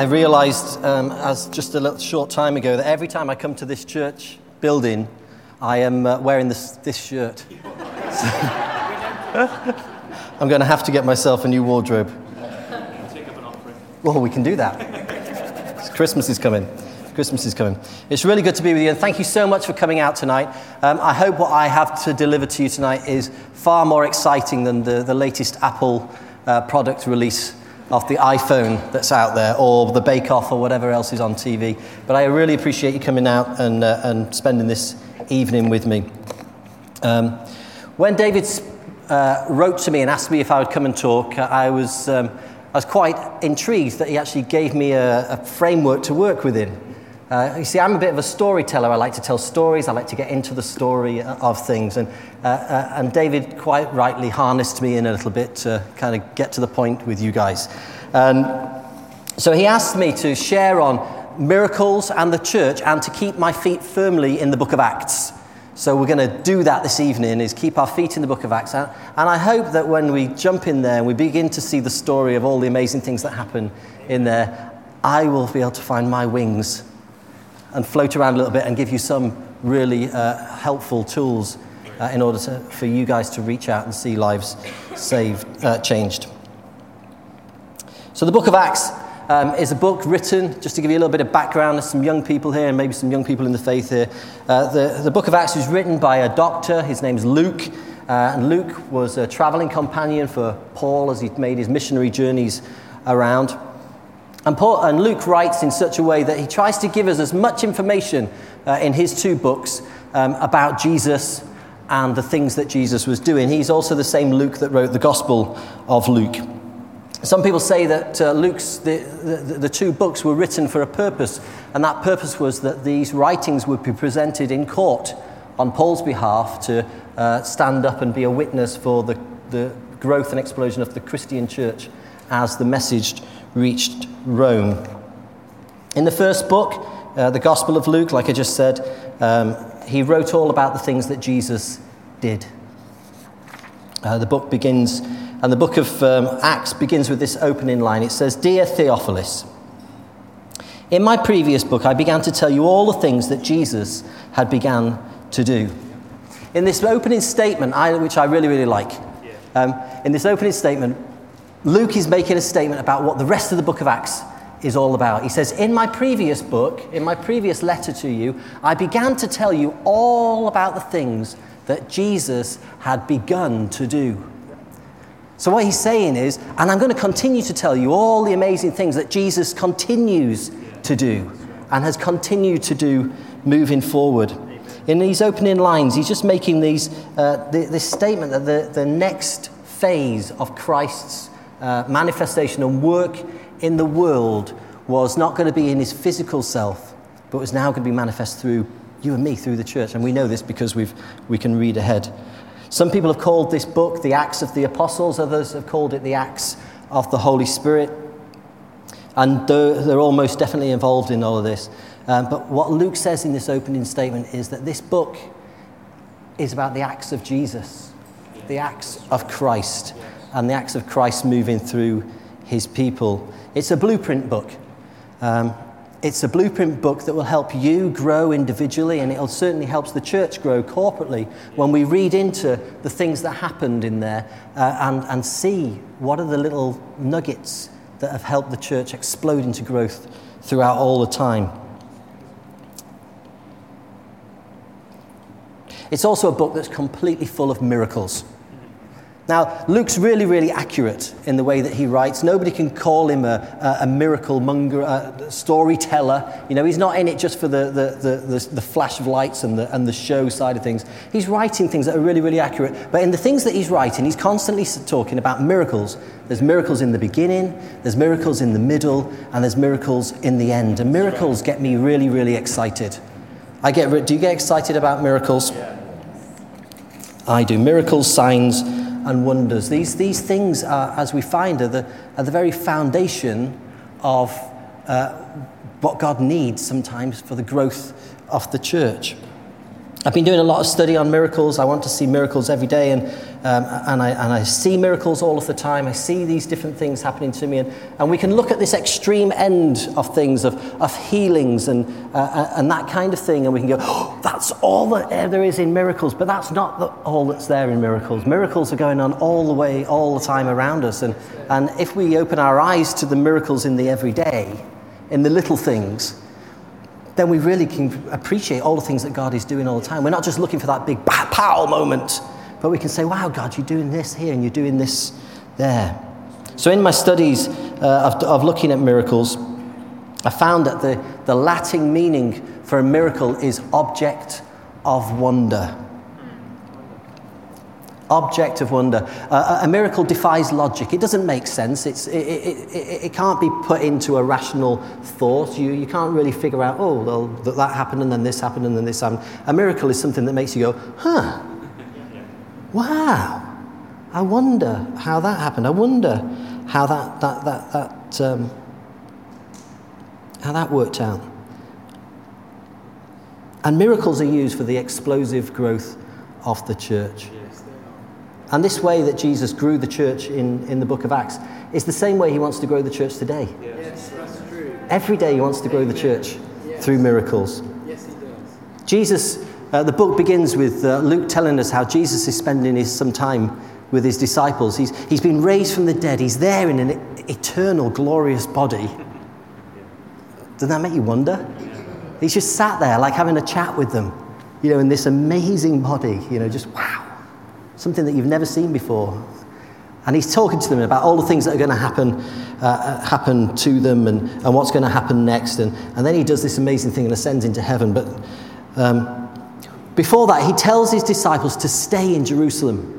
I realised um, as just a little short time ago that every time I come to this church building, I am uh, wearing this, this shirt. So I'm going to have to get myself a new wardrobe. Well, we can do that. Christmas is coming. Christmas is coming. It's really good to be with you, and thank you so much for coming out tonight. Um, I hope what I have to deliver to you tonight is far more exciting than the, the latest Apple uh, product release of the iPhone that's out there or the Bake Off or whatever else is on TV. But I really appreciate you coming out and, uh, and spending this evening with me. Um, when David uh, wrote to me and asked me if I would come and talk, I was, um, I was quite intrigued that he actually gave me a, a framework to work within. Uh, you see, I'm a bit of a storyteller. I like to tell stories. I like to get into the story of things. And, uh, uh, and David quite rightly harnessed me in a little bit to kind of get to the point with you guys. And so he asked me to share on miracles and the church and to keep my feet firmly in the book of Acts. So we're going to do that this evening is keep our feet in the book of Acts. And I hope that when we jump in there and we begin to see the story of all the amazing things that happen in there, I will be able to find my wings and float around a little bit and give you some really uh, helpful tools uh, in order to, for you guys to reach out and see lives saved, uh, changed. So, the book of Acts um, is a book written, just to give you a little bit of background, there's some young people here and maybe some young people in the faith here. Uh, the, the book of Acts was written by a doctor, his name's Luke. Uh, and Luke was a traveling companion for Paul as he made his missionary journeys around. And, Paul, and Luke writes in such a way that he tries to give us as much information uh, in his two books um, about Jesus and the things that Jesus was doing. He's also the same Luke that wrote the Gospel of Luke. Some people say that uh, Luke's, the, the, the, two books were written for a purpose, and that purpose was that these writings would be presented in court on Paul's behalf to uh, stand up and be a witness for the, the growth and explosion of the Christian church as the message reached Rome. In the first book, uh, the Gospel of Luke, like I just said, um, he wrote all about the things that Jesus did. Uh, the book begins, and the book of um, Acts begins with this opening line. It says, Dear Theophilus, in my previous book, I began to tell you all the things that Jesus had begun to do. In this opening statement, I, which I really, really like, um, in this opening statement, Luke is making a statement about what the rest of the book of Acts is all about. He says, In my previous book, in my previous letter to you, I began to tell you all about the things that Jesus had begun to do. So, what he's saying is, and I'm going to continue to tell you all the amazing things that Jesus continues to do and has continued to do moving forward. In these opening lines, he's just making these, uh, this statement that the, the next phase of Christ's uh, manifestation and work in the world was not going to be in his physical self, but was now going to be manifest through you and me, through the church. And we know this because we've, we can read ahead. Some people have called this book the Acts of the Apostles, others have called it the Acts of the Holy Spirit. And they're, they're all most definitely involved in all of this. Um, but what Luke says in this opening statement is that this book is about the acts of Jesus, the acts of Christ and the acts of Christ moving through his people. It's a blueprint book. Um, it's a blueprint book that will help you grow individually, and it certainly helps the church grow corporately when we read into the things that happened in there uh, and, and see what are the little nuggets that have helped the church explode into growth throughout all the time. It's also a book that's completely full of miracles. Now, Luke's really, really accurate in the way that he writes. Nobody can call him a, a, a miracle monger, a storyteller. You know, he's not in it just for the, the, the, the, the flash of lights and the, and the show side of things. He's writing things that are really, really accurate. But in the things that he's writing, he's constantly talking about miracles. There's miracles in the beginning, there's miracles in the middle, and there's miracles in the end. And miracles get me really, really excited. I get, do you get excited about miracles? Yeah. I do. Miracles, signs, and wonders. These, these things, are, as we find, are the, are the very foundation of uh, what God needs sometimes for the growth of the church. I've been doing a lot of study on miracles. I want to see miracles every day, and, um, and, I, and I see miracles all of the time. I see these different things happening to me, and, and we can look at this extreme end of things, of, of healings and, uh, uh and that kind of thing, and we can go, oh, that's all that there is in miracles, but that's not the, all that's there in miracles. Miracles are going on all the way, all the time around us, and, and if we open our eyes to the miracles in the everyday, in the little things, then we really can appreciate all the things that God is doing all the time. We're not just looking for that big pow moment, but we can say, wow, God, you're doing this here and you're doing this there. So, in my studies uh, of, of looking at miracles, I found that the, the Latin meaning for a miracle is object of wonder object of wonder. Uh, a miracle defies logic. It doesn't make sense. It's, it, it, it, it, can't be put into a rational thought. You, you can't really figure out, oh, well, that, that happened and then this happened and then this happened. A miracle is something that makes you go, huh, wow, I wonder how that happened. I wonder how that, that, that, that, um, how that worked out. And miracles are used for the explosive growth of the church. And this way that Jesus grew the church in, in the book of Acts is the same way he wants to grow the church today. Yes, that's true. Every day he wants to grow the church yes. through miracles. Yes, he does. Jesus, uh, the book begins with uh, Luke telling us how Jesus is spending his, some time with his disciples. He's, he's been raised from the dead, he's there in an eternal, glorious body. Doesn't that make you wonder? He's just sat there, like having a chat with them, you know, in this amazing body, you know, just wow something that you've never seen before. And he's talking to them about all the things that are going to happen, uh, uh, happen to them and, and what's going to happen next. And, and then he does this amazing thing and ascends into heaven. But um, before that, he tells his disciples to stay in Jerusalem.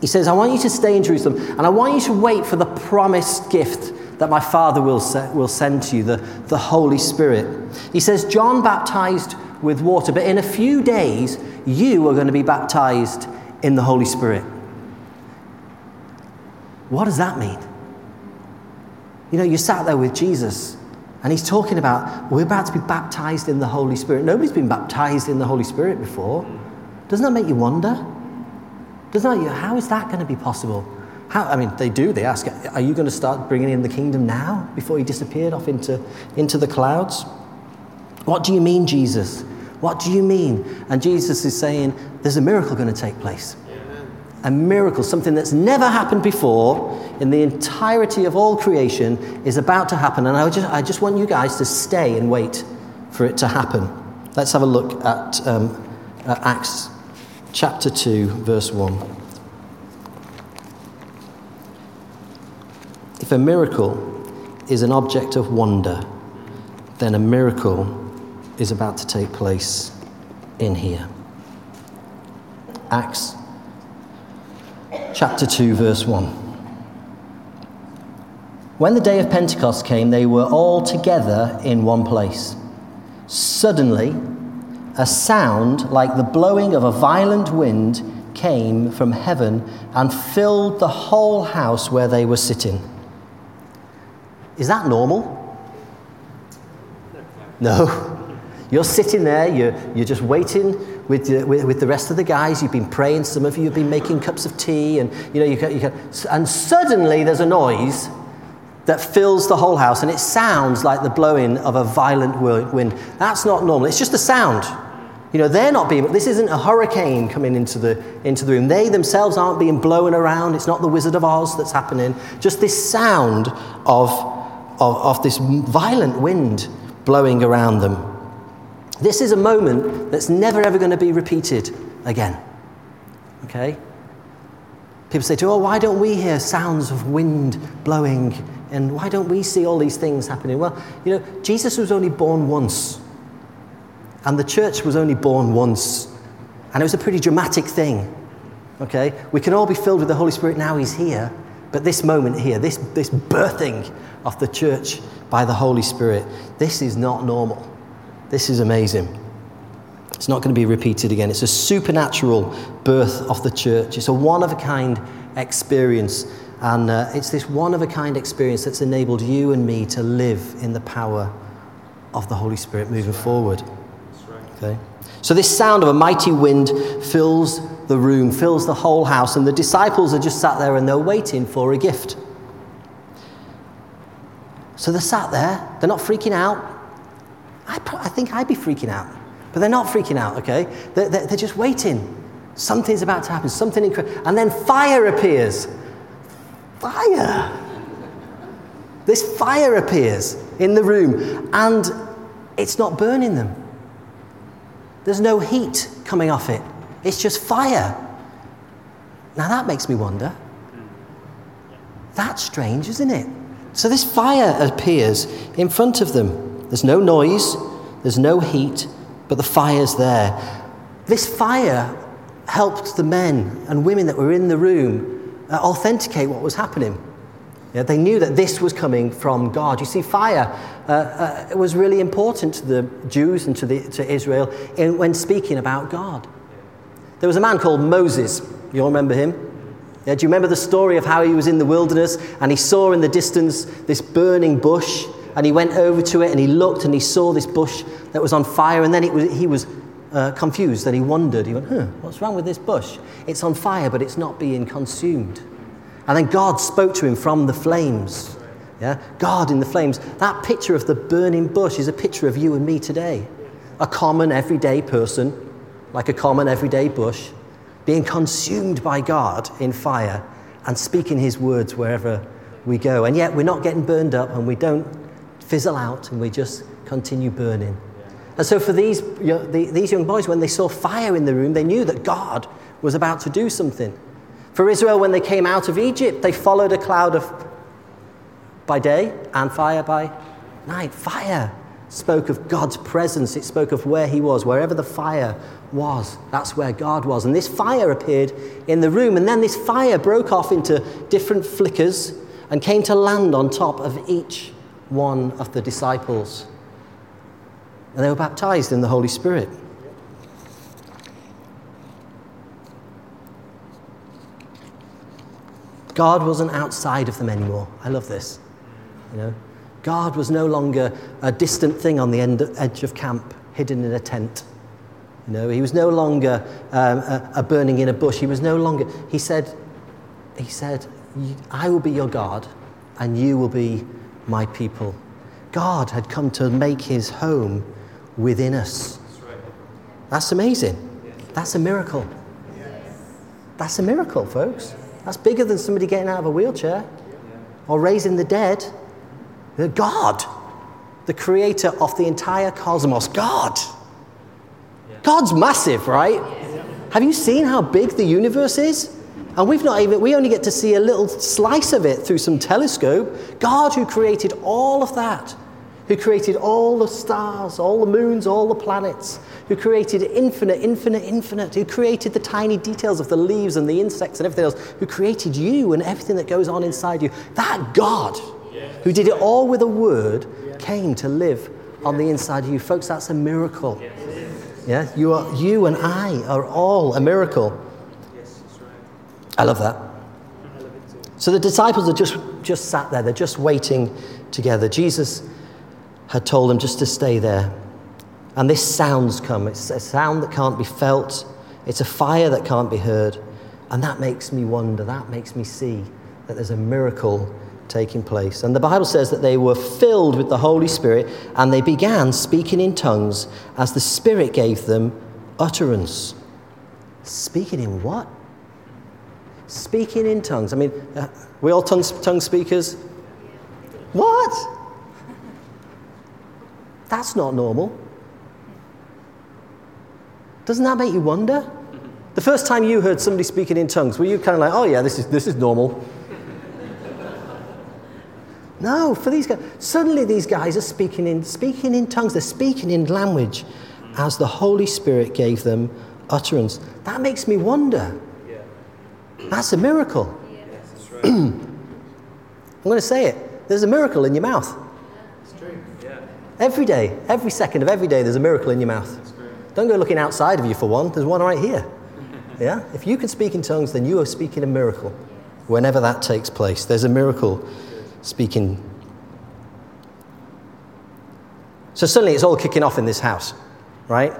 He says, I want you to stay in Jerusalem and I want you to wait for the promised gift that my Father will, se- will send to you, the, the Holy Spirit. He says, John baptized with water, but in a few days, you are going to be baptized in the Holy Spirit. What does that mean? You know, you sat there with Jesus and he's talking about, we're about to be baptized in the Holy Spirit. Nobody's been baptized in the Holy Spirit before. Doesn't that make you wonder? Doesn't that, you, how is that going to be possible? How, I mean, they do. They ask, are you going to start bringing in the kingdom now before he disappeared off into, into the clouds? What do you mean, Jesus? What do you mean? And Jesus is saying, There's a miracle going to take place. A miracle, something that's never happened before in the entirety of all creation, is about to happen. And I just, I just want you guys to stay and wait for it to happen. Let's have a look at, um, at Acts chapter 2, verse 1. If a miracle is an object of wonder, then a miracle is about to take place in here. Acts chapter 2, verse 1. When the day of Pentecost came, they were all together in one place. Suddenly, a sound like the blowing of a violent wind came from heaven and filled the whole house where they were sitting. Is that normal? No. You're sitting there, you're, you're just waiting with, the, with, with, the rest of the guys. You've been praying, some of you have been making cups of tea, and, you know, you can, you can, and suddenly there's a noise that fills the whole house, and it sounds like the blowing of a violent wind. That's not normal, it's just a sound. You know, they're not being, this isn't a hurricane coming into the, into the room. They themselves aren't being blown around. It's not the Wizard of Oz that's happening. Just this sound of, of, of this violent wind blowing around them. This is a moment that's never ever going to be repeated again. Okay? People say to, oh, why don't we hear sounds of wind blowing? And why don't we see all these things happening? Well, you know, Jesus was only born once. And the church was only born once. And it was a pretty dramatic thing. Okay? We can all be filled with the Holy Spirit now He's here. But this moment here, this, this birthing of the church by the Holy Spirit, this is not normal. This is amazing. It's not going to be repeated again. It's a supernatural birth of the church. It's a one of a kind experience. And uh, it's this one of a kind experience that's enabled you and me to live in the power of the Holy Spirit moving forward. Okay? So, this sound of a mighty wind fills the room, fills the whole house, and the disciples are just sat there and they're waiting for a gift. So, they're sat there, they're not freaking out. I, I think I'd be freaking out. But they're not freaking out, okay? They're, they're, they're just waiting. Something's about to happen, something incredible. And then fire appears. Fire. This fire appears in the room, and it's not burning them. There's no heat coming off it, it's just fire. Now that makes me wonder. That's strange, isn't it? So this fire appears in front of them. There's no noise, there's no heat, but the fire's there. This fire helped the men and women that were in the room uh, authenticate what was happening. Yeah, they knew that this was coming from God. You see, fire uh, uh, was really important to the Jews and to, the, to Israel in, when speaking about God. There was a man called Moses. You all remember him? Yeah, do you remember the story of how he was in the wilderness and he saw in the distance this burning bush and he went over to it and he looked and he saw this bush that was on fire and then it was, he was uh, confused and he wondered. He went, huh, what's wrong with this bush? It's on fire, but it's not being consumed. And then God spoke to him from the flames. Yeah? God in the flames. That picture of the burning bush is a picture of you and me today. A common, everyday person, like a common, everyday bush, being consumed by God in fire and speaking his words wherever we go. And yet we're not getting burned up and we don't fizzle out and we just continue burning. And so for these, these young boys, when they saw fire in the room, they knew that God was about to do something. For Israel, when they came out of Egypt, they followed a cloud of by day and fire by night. Fire spoke of God's presence, it spoke of where He was. Wherever the fire was, that's where God was. And this fire appeared in the room, and then this fire broke off into different flickers and came to land on top of each one of the disciples. And they were baptized in the Holy Spirit. God wasn't outside of them anymore. I love this. You know, God was no longer a distant thing on the end, edge of camp, hidden in a tent. You know, he was no longer um, a, a burning in a bush. He was no longer. He said, he said, "I will be your God, and you will be my people." God had come to make his home within us. That's amazing. That's a miracle. That's a miracle, folks. That's bigger than somebody getting out of a wheelchair or raising the dead. God, the creator of the entire cosmos, God. God's massive, right? Have you seen how big the universe is? And we've not even, we only get to see a little slice of it through some telescope. God, who created all of that, who created all the stars, all the moons, all the planets, who created infinite, infinite, infinite, who created the tiny details of the leaves and the insects and everything else, who created you and everything that goes on inside you. That God, who did it all with a word, came to live on the inside of you. Folks, that's a miracle. Yeah, you, are, you and I are all a miracle. I love that. So the disciples are just, just sat there, they're just waiting together. Jesus had told them just to stay there. And this sound's come. It's a sound that can't be felt, it's a fire that can't be heard. And that makes me wonder, that makes me see that there's a miracle taking place. And the Bible says that they were filled with the Holy Spirit and they began speaking in tongues as the Spirit gave them utterance. Speaking in what? Speaking in tongues. I mean, uh, we all tongue, tongue speakers? What? That's not normal. Doesn't that make you wonder? The first time you heard somebody speaking in tongues, were you kind of like, oh yeah, this is, this is normal? no, for these guys, suddenly these guys are speaking in, speaking in tongues. They're speaking in language as the Holy Spirit gave them utterance. That makes me wonder. That's a miracle. I'm going to say it. There's a miracle in your mouth. It's true. Yeah. Every day, every second of every day, there's a miracle in your mouth. Don't go looking outside of you for one. There's one right here. Yeah? If you can speak in tongues, then you are speaking a miracle. Whenever that takes place, there's a miracle speaking. So suddenly it's all kicking off in this house, right?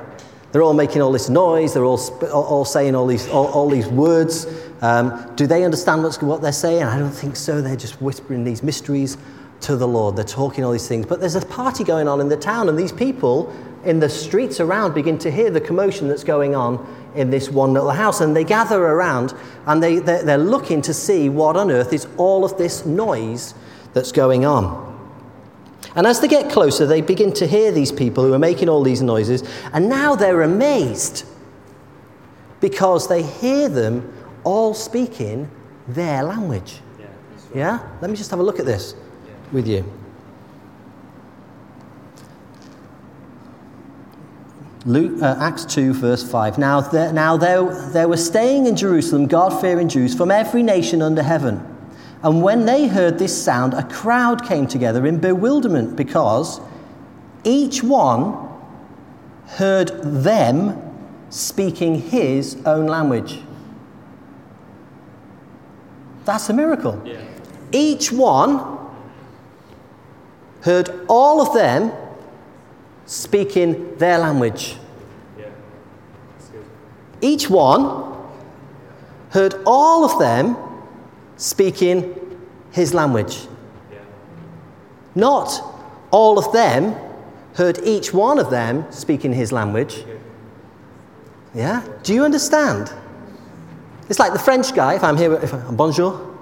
They're all making all this noise. They're all, all saying all these, all, all these words. Um, do they understand what's, what they're saying? I don't think so. They're just whispering these mysteries to the Lord. They're talking all these things. But there's a party going on in the town, and these people in the streets around begin to hear the commotion that's going on in this one little house. And they gather around and they, they're, they're looking to see what on earth is all of this noise that's going on. And as they get closer, they begin to hear these people who are making all these noises, and now they're amazed because they hear them all speaking their language. Yeah? yeah? Let me just have a look at this yeah. with you. Luke, uh, Acts 2, verse 5. Now, there, now there, there were staying in Jerusalem God fearing Jews from every nation under heaven. And when they heard this sound, a crowd came together in bewilderment because each one heard them speaking his own language. That's a miracle. Yeah. Each one heard all of them speaking their language. Yeah. Each one heard all of them speaking his language. Not all of them heard each one of them speaking his language. Yeah? Do you understand? It's like the French guy, if I'm here, if I'm, bonjour,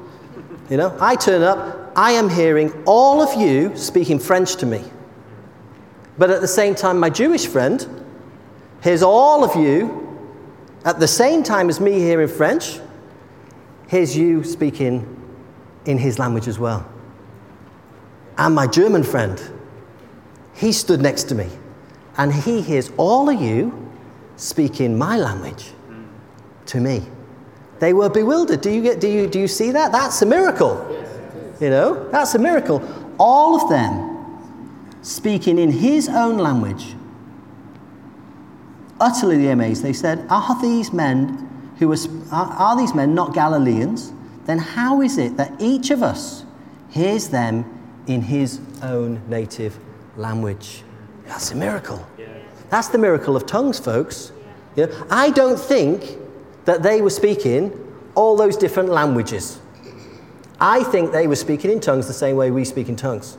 you know, I turn up, I am hearing all of you speaking French to me. But at the same time, my Jewish friend hears all of you at the same time as me hearing French, here's you speaking in his language as well. And my German friend, he stood next to me and he hears all of you speaking my language to me. They were bewildered. Do you, get, do you, do you see that? That's a miracle. You know, that's a miracle. All of them speaking in his own language, utterly amazed. They said, Are these men who are, are these men not Galileans? Then how is it that each of us hears them in his own native language? That's a miracle. That's the miracle of tongues, folks. Yeah. I don't think that they were speaking all those different languages. I think they were speaking in tongues the same way we speak in tongues.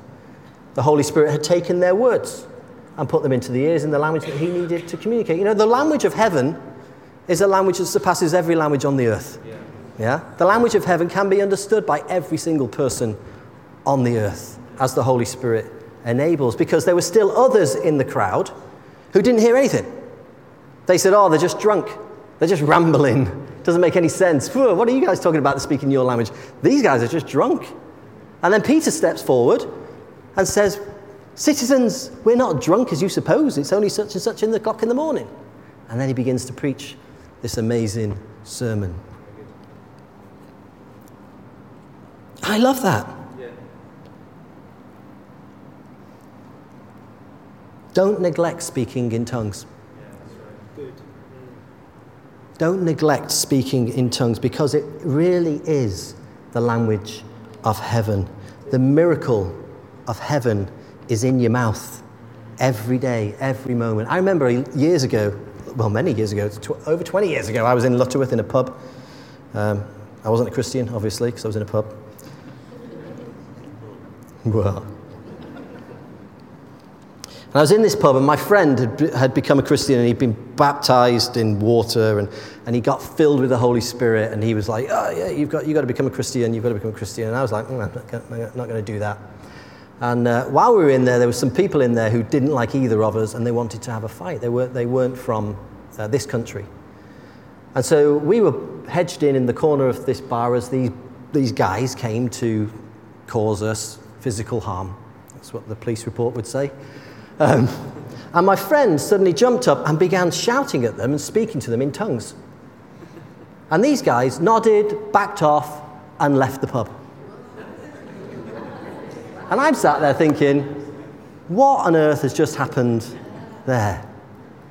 The Holy Spirit had taken their words and put them into the ears in the language that He needed to communicate. You know, the language of heaven is a language that surpasses every language on the earth. Yeah. yeah? The language of heaven can be understood by every single person on the earth as the Holy Spirit enables, because there were still others in the crowd who didn't hear anything. They said, Oh, they're just drunk. They're just rambling. Doesn't make any sense. What are you guys talking about speaking your language? These guys are just drunk. And then Peter steps forward and says, Citizens, we're not drunk as you suppose. It's only such and such in the clock in the morning. And then he begins to preach this amazing sermon. I love that. Yeah. Don't neglect speaking in tongues. Don't neglect speaking in tongues because it really is the language of heaven. The miracle of heaven is in your mouth every day, every moment. I remember years ago, well, many years ago, over 20 years ago, I was in Lutterworth in a pub. Um, I wasn't a Christian, obviously, because I was in a pub. Well. And I was in this pub, and my friend had, had become a Christian, and he'd been baptized in water, and, and he got filled with the Holy Spirit, and he was like, Oh, yeah, you've got, you've got to become a Christian, you've got to become a Christian. And I was like, mm, I'm not, going to do that. And uh, while we were in there, there were some people in there who didn't like either of us and they wanted to have a fight. They, were, they weren't from uh, this country. And so we were hedged in in the corner of this bar as these, these guys came to cause us physical harm. That's what the police report would say. Um, and my friend suddenly jumped up and began shouting at them and speaking to them in tongues. And these guys nodded, backed off, and left the pub. And I'm sat there thinking, what on earth has just happened there?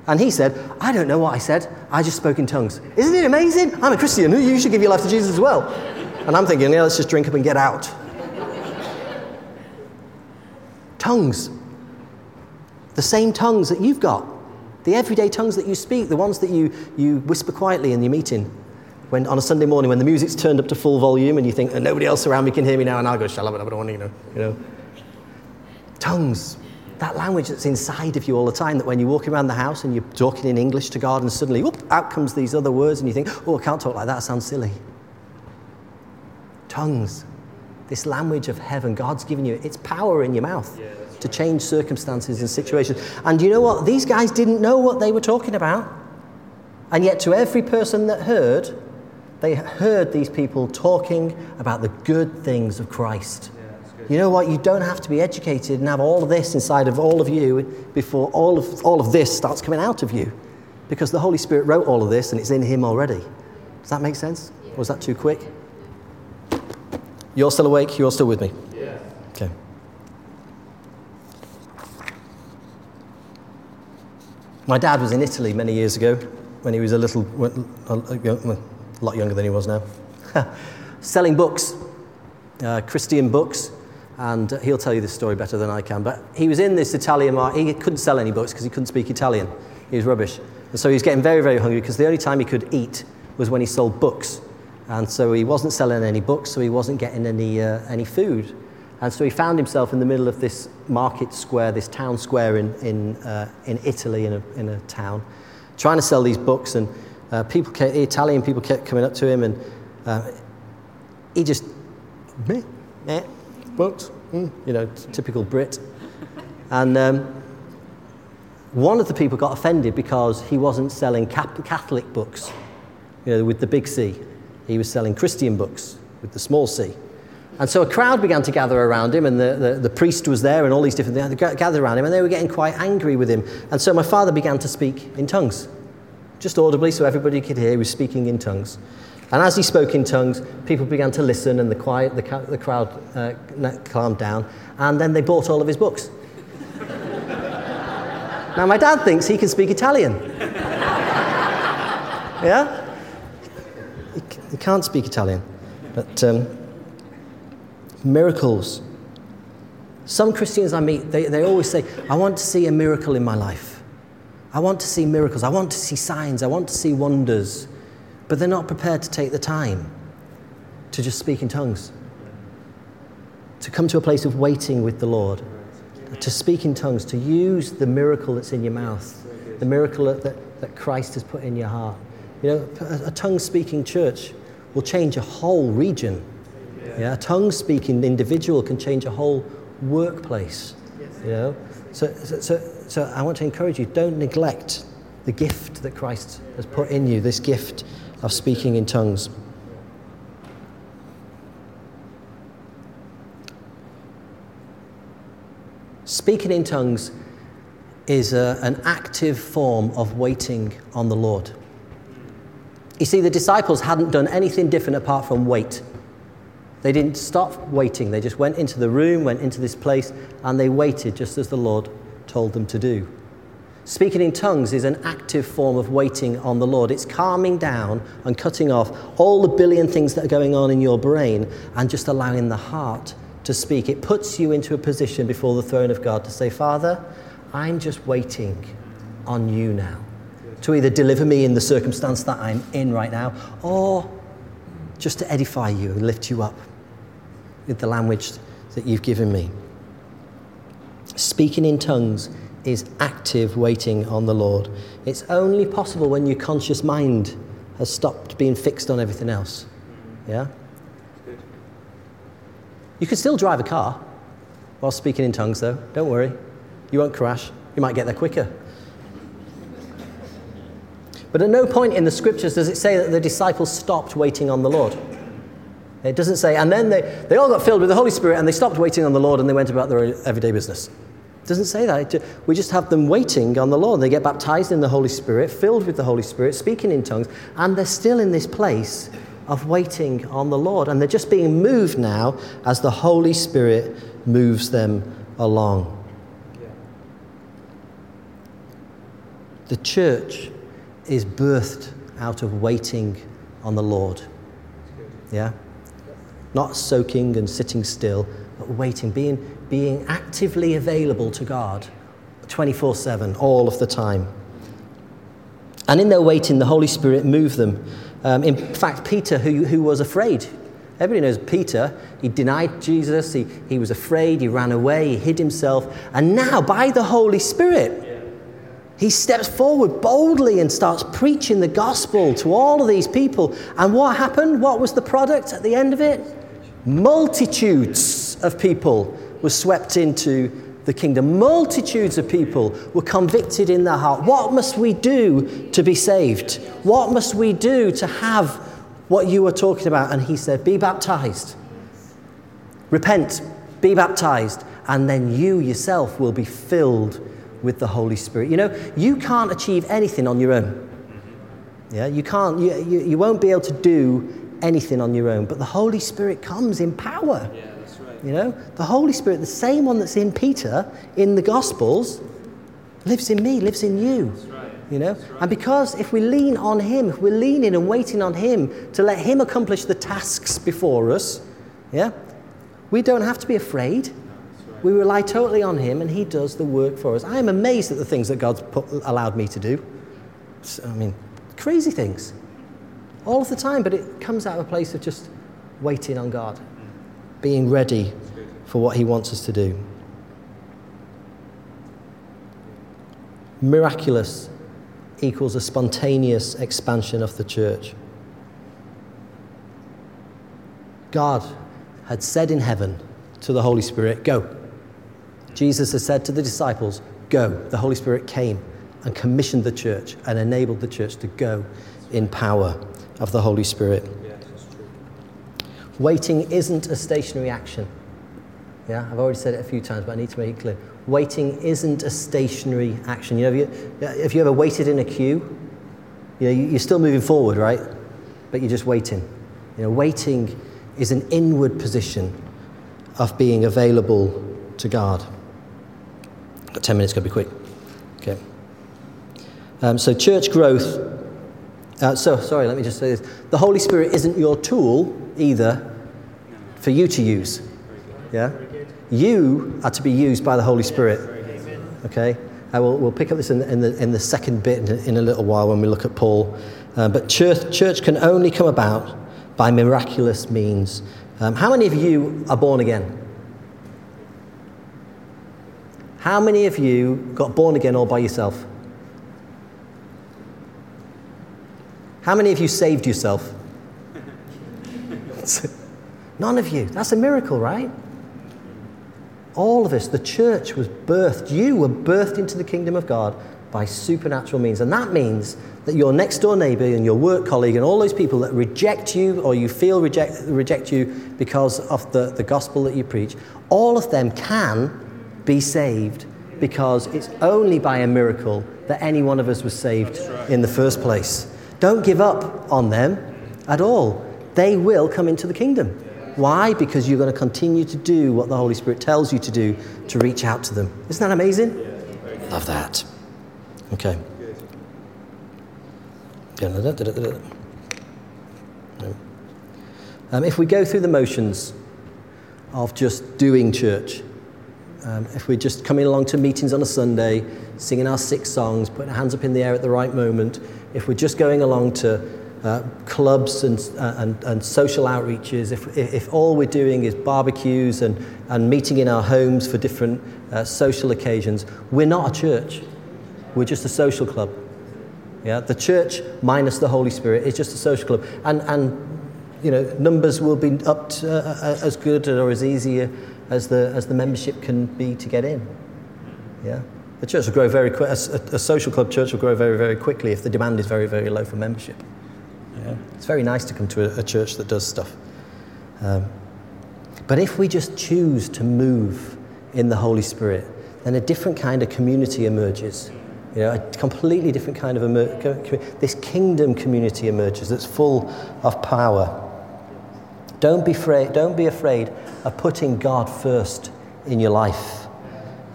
And he said, I don't know what I said. I just spoke in tongues. Isn't it amazing? I'm a Christian. You should give your life to Jesus as well. And I'm thinking, yeah, let's just drink up and get out. tongues. The same tongues that you've got. The everyday tongues that you speak, the ones that you, you whisper quietly in your meeting. When, on a Sunday morning when the music's turned up to full volume and you think, oh, nobody else around me can hear me now, and I'll go, shalabadabadabada, you know. You know. Tongues that language that's inside of you all the time that when you're walking around the house and you're talking in English to God and suddenly, whoop, out comes these other words and you think, oh, I can't talk like that, sounds silly. Tongues, this language of heaven, God's given you, it's power in your mouth yeah, to change circumstances and situations. And you know what? These guys didn't know what they were talking about. And yet, to every person that heard, they heard these people talking about the good things of Christ. You know what? You don't have to be educated and have all of this inside of all of you before all of, all of this starts coming out of you. Because the Holy Spirit wrote all of this and it's in Him already. Does that make sense? Or was that too quick? You're still awake? You're still with me? Yeah. Okay. My dad was in Italy many years ago when he was a little, a lot younger than he was now, selling books, uh, Christian books and he'll tell you this story better than I can. But he was in this Italian market. He couldn't sell any books because he couldn't speak Italian. He was rubbish. And so he was getting very, very hungry because the only time he could eat was when he sold books. And so he wasn't selling any books, so he wasn't getting any, uh, any food. And so he found himself in the middle of this market square, this town square in, in, uh, in Italy, in a, in a town, trying to sell these books. And uh, people kept, Italian people kept coming up to him, and uh, he just, meh, meh, books, mm, you know, typical Brit. And um, one of the people got offended because he wasn't selling Catholic books, you know, with the big C. He was selling Christian books with the small c. And so a crowd began to gather around him, and the, the, the priest was there, and all these different things they gathered around him, and they were getting quite angry with him. And so my father began to speak in tongues, just audibly, so everybody could hear he was speaking in tongues. And as he spoke in tongues, people began to listen, and the, quiet, the, the crowd uh, calmed down. And then they bought all of his books. now, my dad thinks he can speak Italian. yeah? He, he, can't speak Italian. But um, miracles. Some Christians I meet, they, they always say, I want to see a miracle in my life. I want to see miracles. I want to see signs. I want to see wonders but they're not prepared to take the time to just speak in tongues, to come to a place of waiting with the Lord, to speak in tongues, to use the miracle that's in your mouth, the miracle that, that, that Christ has put in your heart. You know, a, a tongue speaking church will change a whole region. Yeah, a tongue speaking individual can change a whole workplace. You know, so, so, so, so I want to encourage you don't neglect the gift that Christ has put in you, this gift of speaking in tongues. Speaking in tongues is a, an active form of waiting on the Lord. You see, the disciples hadn't done anything different apart from wait. They didn't stop waiting. They just went into the room, went into this place, and they waited just as the Lord told them to do. Speaking in tongues is an active form of waiting on the Lord. It's calming down and cutting off all the billion things that are going on in your brain and just allowing the heart to speak. It puts you into a position before the throne of God to say, Father, I'm just waiting on you now to either deliver me in the circumstance that I'm in right now or just to edify you and lift you up with the language that you've given me. Speaking in tongues is active waiting on the Lord. It's only possible when your conscious mind has stopped being fixed on everything else. Yeah? You can still drive a car while speaking in tongues, though. Don't worry. You won't crash. You might get there quicker. But at no point in the scriptures does it say that the disciples stopped waiting on the Lord. It doesn't say, and then they, they all got filled with the Holy Spirit and they stopped waiting on the Lord and they went about their everyday business. It doesn't say that. We just have them waiting on the Lord. They get baptized in the Holy Spirit, filled with the Holy Spirit, speaking in tongues, and they're still in this place of waiting on the Lord. And they're just being moved now as the Holy Spirit moves them along. The church is birthed out of waiting on the Lord. Yeah? Not soaking and sitting still, but waiting, being, being actively available to God 24 7, all of the time. And in their waiting, the Holy Spirit moved them. Um, in fact, Peter, who, who was afraid, everybody knows Peter, he denied Jesus, he, he was afraid, he ran away, he hid himself. And now, by the Holy Spirit, he steps forward boldly and starts preaching the gospel to all of these people. And what happened? What was the product at the end of it? Multitudes of people were swept into the kingdom. Multitudes of people were convicted in their heart. What must we do to be saved? What must we do to have what you were talking about? And he said, Be baptized. Repent, be baptized, and then you yourself will be filled with the Holy Spirit. You know, you can't achieve anything on your own. Yeah, you can't, you, you, you won't be able to do anything on your own, but the Holy Spirit comes in power. Yeah, that's right. You know, the Holy Spirit, the same one that's in Peter in the Gospels, lives in me, lives in you. That's right. You know, right. and because if we lean on Him, if we're leaning and waiting on Him to let Him accomplish the tasks before us, yeah, we don't have to be afraid. We rely totally on Him, and He does the work for us. I am amazed at the things that God's put, allowed me to do. I mean, crazy things, all of the time. But it comes out of a place of just waiting on God, being ready for what He wants us to do. Miraculous equals a spontaneous expansion of the church. God had said in heaven to the Holy Spirit, Go. Jesus has said to the disciples, Go. The Holy Spirit came and commissioned the church and enabled the church to go in power of the Holy Spirit. Waiting isn't a stationary action. Yeah, I've already said it a few times, but I need to make it clear. Waiting isn't a stationary action. You know, have you, have you ever waited in a queue? You know, you- you're still moving forward, right? But you're just waiting. You know, waiting is an inward position of being available to God. Got 10 minutes, gotta be quick. Okay. Um, so, church growth. Uh, so, sorry, let me just say this. The Holy Spirit isn't your tool either for you to use. Yeah? You are to be used by the Holy Spirit. Okay? I will, we'll pick up this in the, in the, in the second bit in, in a little while when we look at Paul. Uh, but church, church can only come about by miraculous means. Um, how many of you are born again? How many of you got born again all by yourself? How many of you saved yourself? None of you. That's a miracle, right? All of us, the church was birthed. You were birthed into the kingdom of God by supernatural means. And that means that your next door neighbor and your work colleague and all those people that reject you or you feel reject, reject you because of the, the gospel that you preach, all of them can be saved because it's only by a miracle that any one of us was saved in the first place. Don't give up on them at all. They will come into the kingdom. Why? Because you're going to continue to do what the Holy Spirit tells you to do to reach out to them. Isn't that amazing? Love that. Okay. Um, if we go through the motions of just doing church, um, if we're just coming along to meetings on a Sunday, singing our six songs, putting our hands up in the air at the right moment, if we're just going along to uh, clubs and, uh, and, and social outreaches, if, if all we're doing is barbecues and, and meeting in our homes for different uh, social occasions, we're not a church. We're just a social club. Yeah, the church minus the Holy Spirit is just a social club, and and you know numbers will be up to, uh, uh, as good or as easy as the as the membership can be to get in. Yeah, A church will grow very quick. A, a, social club church will grow very, very quickly if the demand is very, very low for membership. Yeah. It's very nice to come to a, a church that does stuff. Um, but if we just choose to move in the Holy Spirit, then a different kind of community emerges. You know, a completely different kind of emer- this kingdom community emerges that's full of power. Don't be afraid. Don't be afraid of putting God first in your life,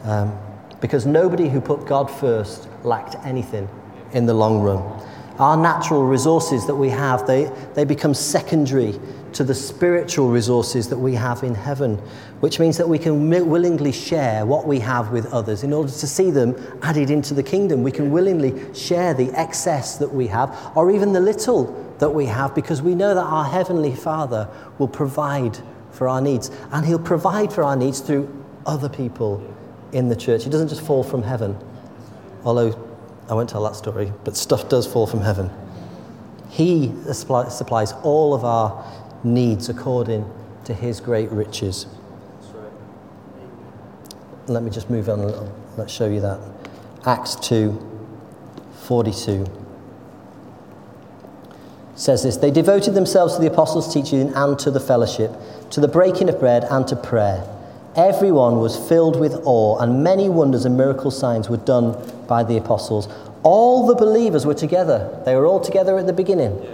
um, because nobody who put God first lacked anything in the long run. Our natural resources that we have, they, they become secondary to the spiritual resources that we have in heaven, which means that we can willingly share what we have with others in order to see them added into the kingdom. We can willingly share the excess that we have, or even the little that we have, because we know that our Heavenly Father will provide for our needs. And He'll provide for our needs through other people in the church. It doesn't just fall from heaven, although I won't tell that story, but stuff does fall from heaven. He supplies all of our needs according to his great riches. Let me just move on a little. Let's show you that. Acts 2 42 says this They devoted themselves to the apostles' teaching and to the fellowship, to the breaking of bread and to prayer. Everyone was filled with awe, and many wonders and miracle signs were done by the apostles. All the believers were together. They were all together at the beginning.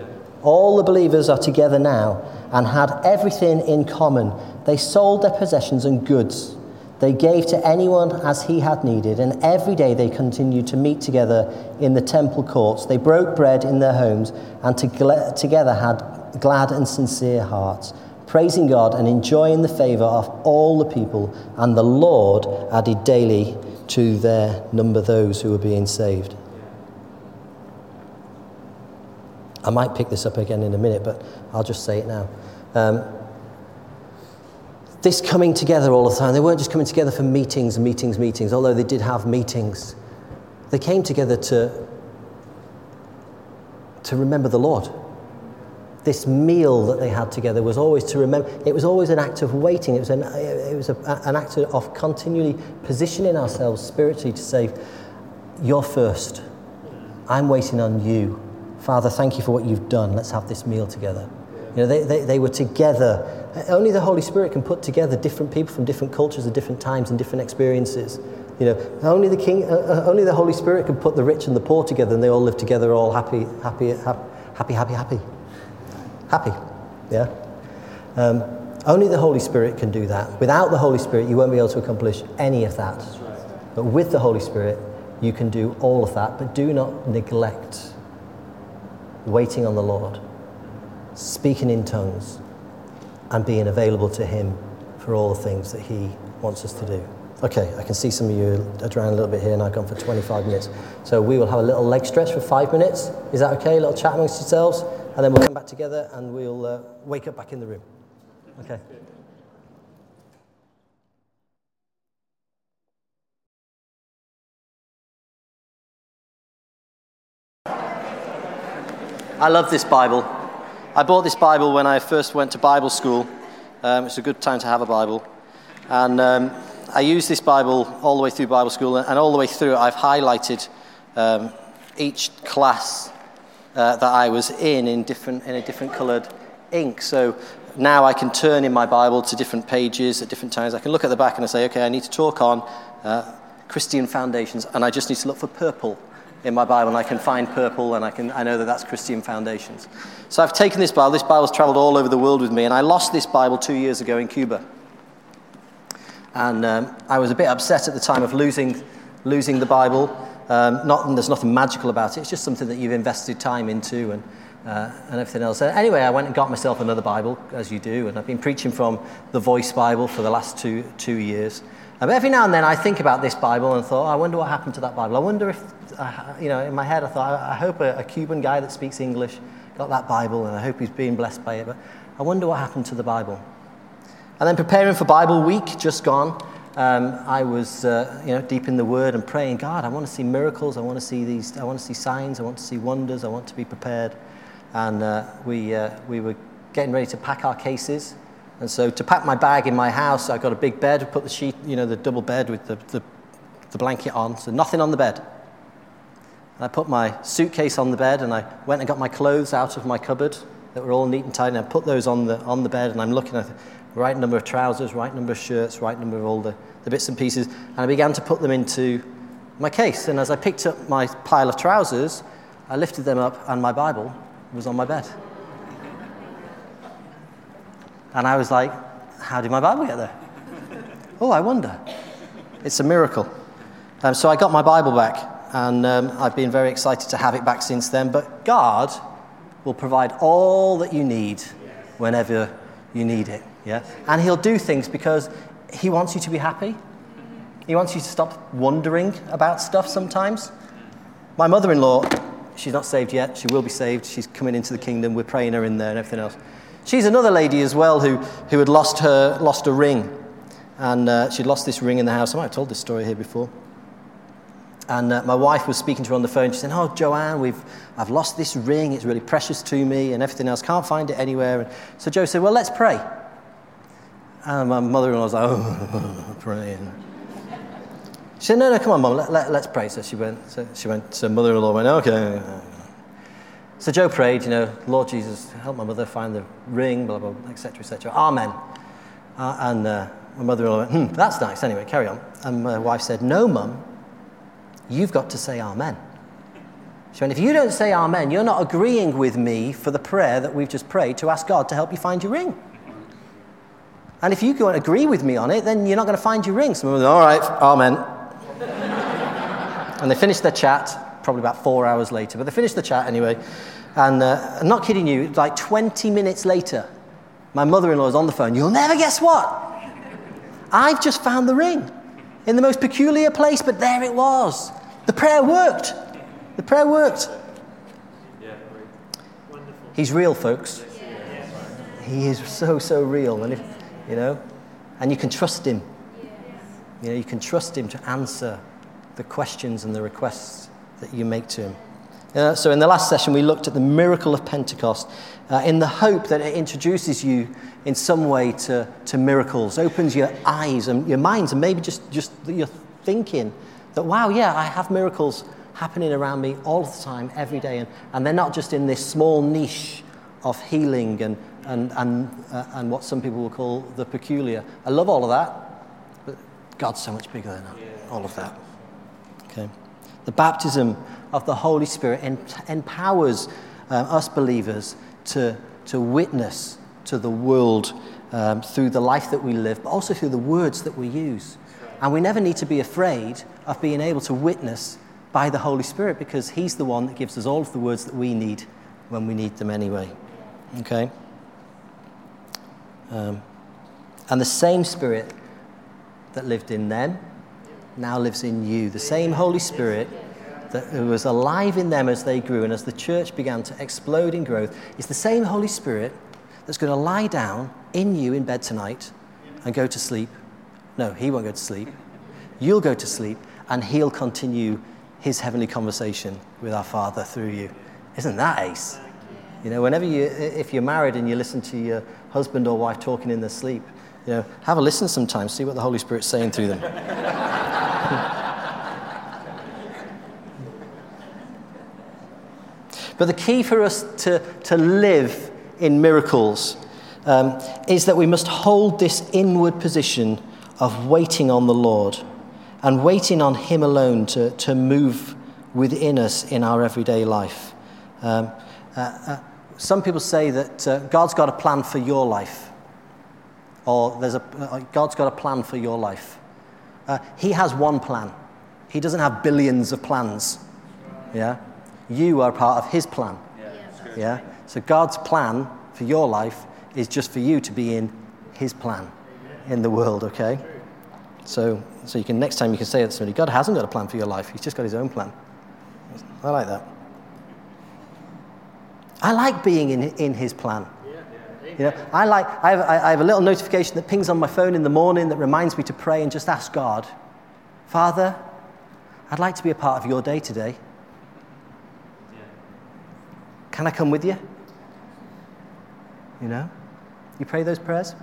All the believers are together now and had everything in common. They sold their possessions and goods. They gave to anyone as he had needed, and every day they continued to meet together in the temple courts. They broke bread in their homes and together had glad and sincere hearts, praising God and enjoying the favor of all the people. And the Lord added daily to their number those who were being saved. I might pick this up again in a minute, but I'll just say it now. Um, this coming together all the time, they weren't just coming together for meetings, meetings, meetings, although they did have meetings. They came together to, to remember the Lord. This meal that they had together was always to remember, it was always an act of waiting. It was an, it was a, an act of continually positioning ourselves spiritually to say, You're first. I'm waiting on you. Father, thank you for what you've done. Let's have this meal together. You know, they, they, they were together. Only the Holy Spirit can put together different people from different cultures at different times and different experiences. You know, only the King, uh, uh only the Holy Spirit can put the rich and the poor together, and they all live together, all happy, happy, happy, happy, happy, happy. Yeah. Um, only the Holy Spirit can do that. Without the Holy Spirit, you won't be able to accomplish any of that. But with the Holy Spirit, you can do all of that. But do not neglect waiting on the Lord, speaking in tongues, and being available to Him for all the things that He wants us to do. Okay, I can see some of you are around a little bit here, and I've gone for 25 minutes. So we will have a little leg stretch for five minutes. Is that okay? A little chat amongst yourselves, and then we'll come back together and we'll uh, wake up back in the room. Okay. I love this Bible. I bought this Bible when I first went to Bible school. Um, it's a good time to have a Bible. And um, I used this Bible all the way through Bible school, and all the way through, I've highlighted um, each class uh, that I was in in, different, in a different coloured ink. So now I can turn in my Bible to different pages at different times. I can look at the back and I say, okay, I need to talk on uh, Christian foundations, and I just need to look for purple in my Bible, and I can find purple, and I, can, I know that that's Christian Foundations. So I've taken this Bible. This Bible's traveled all over the world with me, and I lost this Bible two years ago in Cuba. And um, I was a bit upset at the time of losing, losing the Bible. Um, not, there's nothing magical about it, it's just something that you've invested time into and, uh, and everything else. So anyway, I went and got myself another Bible, as you do, and I've been preaching from the Voice Bible for the last two, two years. And every now and then I think about this Bible and thought, oh, I wonder what happened to that Bible. I wonder if, uh, you know, in my head I thought, I hope a, a, Cuban guy that speaks English got that Bible and I hope he's being blessed by it. But I wonder what happened to the Bible. And then preparing for Bible week, just gone, um, I was, uh, you know, deep in the Word and praying, God, I want to see miracles. I want to see these, I want to see signs. I want to see wonders. I want to be prepared. And uh, we, uh, we were getting ready to pack our cases and so to pack my bag in my house, I got a big bed, put the sheet, you know, the double bed with the, the, the blanket on, so nothing on the bed. And I put my suitcase on the bed and I went and got my clothes out of my cupboard that were all neat and tidy. And I put those on the, on the bed and I'm looking at the right number of trousers, right number of shirts, right number of all the, the bits and pieces. And I began to put them into my case. And as I picked up my pile of trousers, I lifted them up and my Bible was on my bed. And I was like, how did my Bible get there? oh, I wonder. It's a miracle. Um, so I got my Bible back, and um, I've been very excited to have it back since then. But God will provide all that you need whenever you need it. Yeah? And He'll do things because He wants you to be happy. He wants you to stop wondering about stuff sometimes. My mother in law, she's not saved yet. She will be saved. She's coming into the kingdom. We're praying her in there and everything else. She's another lady as well who, who had lost her lost a ring. And uh, she'd lost this ring in the house. I might have told this story here before. And uh, my wife was speaking to her on the phone. She said, Oh, Joanne, we've, I've lost this ring. It's really precious to me and everything else. Can't find it anywhere. And so Joe said, Well, let's pray. And my mother in law was like, Oh, praying. She said, No, no, come on, mum, let, let, let's pray. So she went, so she went, so mother in law went, Okay. So Joe prayed, you know, Lord Jesus, help my mother find the ring, blah, blah, blah, etc., etc. Amen. Uh, and uh, my mother in law went, hmm, that's nice. Anyway, carry on. And my wife said, No, mum, you've got to say Amen. She went, If you don't say Amen, you're not agreeing with me for the prayer that we've just prayed to ask God to help you find your ring. And if you don't agree with me on it, then you're not going to find your ring. So, all right, Amen. and they finished their chat probably about four hours later. But they finished the chat anyway. And uh, I'm not kidding you, like 20 minutes later, my mother in law is on the phone. You'll never guess what? I've just found the ring in the most peculiar place, but there it was. The prayer worked. The prayer worked. Yeah, He's real, folks. He is so, so real. And if, you know, and you can trust him. You know, you can trust him to answer the questions and the requests that you make to him. Uh, so, in the last session, we looked at the miracle of Pentecost uh, in the hope that it introduces you in some way to, to miracles, opens your eyes and your minds, and maybe just, just your thinking that, wow, yeah, I have miracles happening around me all the time, every day, and, and they're not just in this small niche of healing and, and, and, uh, and what some people will call the peculiar. I love all of that, but God's so much bigger than that. all of that. Okay. The baptism of the Holy Spirit empowers uh, us believers to, to witness to the world um, through the life that we live, but also through the words that we use. And we never need to be afraid of being able to witness by the Holy Spirit because He's the one that gives us all of the words that we need when we need them anyway. Okay? Um, and the same Spirit that lived in them now lives in you. The same Holy Spirit that was alive in them as they grew and as the church began to explode in growth is the same Holy Spirit that's going to lie down in you in bed tonight and go to sleep. No, he won't go to sleep. You'll go to sleep and he'll continue his heavenly conversation with our Father through you. Isn't that ace? You know, whenever you, if you're married and you listen to your husband or wife talking in their sleep, you know, have a listen sometimes, see what the Holy Spirit's saying through them. But the key for us to, to live in miracles um, is that we must hold this inward position of waiting on the Lord and waiting on Him alone to, to move within us in our everyday life. Um, uh, uh, some people say that uh, God's got a plan for your life, or there's a, uh, God's got a plan for your life. Uh, he has one plan. He doesn't have billions of plans. Yeah? You are part of His plan. Yeah? So God's plan for your life is just for you to be in His plan in the world, okay? So, so you can next time you can say it to somebody, God hasn't got a plan for your life. He's just got His own plan. I like that. I like being in, in His plan. You know, I like, I have, I have a little notification that pings on my phone in the morning that reminds me to pray and just ask God, Father, I'd like to be a part of your day today. Can I come with you? You know? You pray those prayers?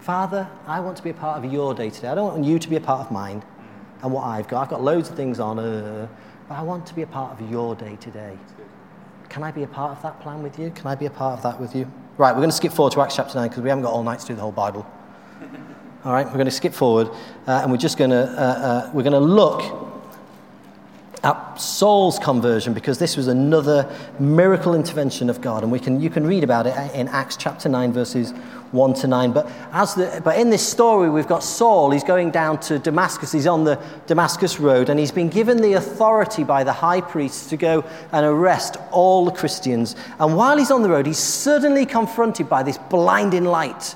Father, I want to be a part of your day today. I don't want you to be a part of mine. and what I've got. I've got loads of things on, uh, but I want to be a part of your day today. Can I be a part of that plan with you? Can I be a part of that with you? Right, we're going to skip forward to Acts chapter 9 because we haven't got all night to do the whole Bible. All right, we're going to skip forward uh, and we're just going to, uh, uh, we're going to look at Saul's conversion because this was another miracle intervention of God. And we can, you can read about it in Acts chapter 9, verses 1 to 9. But, as the, but in this story, we've got Saul. He's going down to Damascus. He's on the Damascus road, and he's been given the authority by the high priest to go and arrest all the Christians. And while he's on the road, he's suddenly confronted by this blinding light.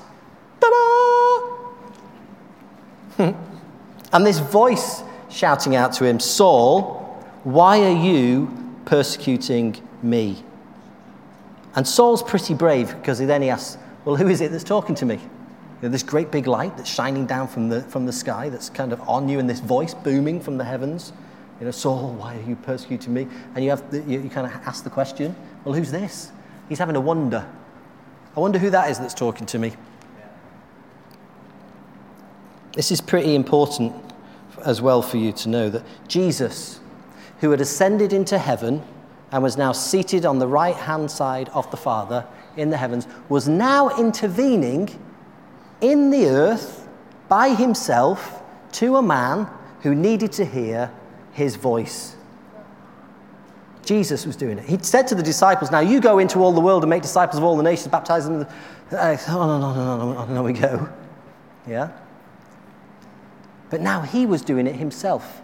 and this voice shouting out to him, Saul, why are you persecuting me? And Saul's pretty brave because then he asks, Well, who is it that's talking to me? You know, this great big light that's shining down from the, from the sky, that's kind of on you, and this voice booming from the heavens. You know, Saul, why are you persecuting me? And you, have the, you, you kind of ask the question, Well, who's this? He's having a wonder. I wonder who that is that's talking to me. This is pretty important as well for you to know that Jesus who had ascended into heaven and was now seated on the right hand side of the Father in the heavens, was now intervening in the earth by himself to a man who needed to hear his voice. Jesus was doing it. He said to the disciples, Now you go into all the world and make disciples of all the nations, baptize them. Uh, oh, no, no, no, no, no, no, we go. Yeah? But now he was doing it himself.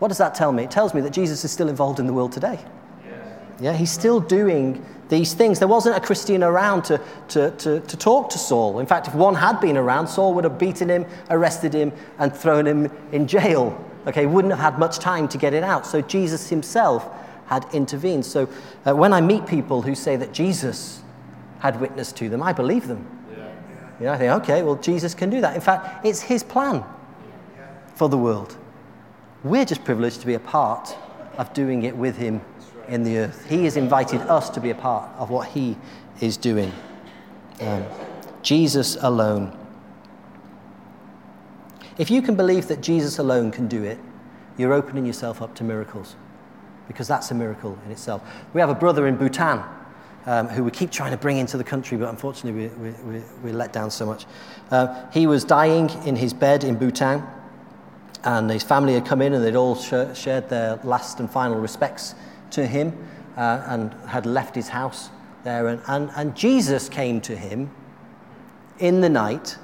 What does that tell me? It tells me that Jesus is still involved in the world today. Yeah, he's still doing these things. There wasn't a Christian around to, to, to, to, talk to Saul. In fact, if one had been around, Saul would have beaten him, arrested him, and thrown him in jail. Okay, wouldn't have had much time to get it out. So Jesus himself had intervened. So uh, when I meet people who say that Jesus had witnessed to them, I believe them. Yeah. You know, I think, okay, well, Jesus can do that. In fact, it's his plan for the world. We're just privileged to be a part of doing it with Him in the earth. He has invited us to be a part of what He is doing. Um, Jesus alone. If you can believe that Jesus alone can do it, you're opening yourself up to miracles because that's a miracle in itself. We have a brother in Bhutan um, who we keep trying to bring into the country, but unfortunately we, we, we, are let down so much. Uh, he was dying in his bed in Bhutan and his family had come in and they'd all sh- shared their last and final respects to him uh, and had left his house there. And, and, and Jesus came to him in the night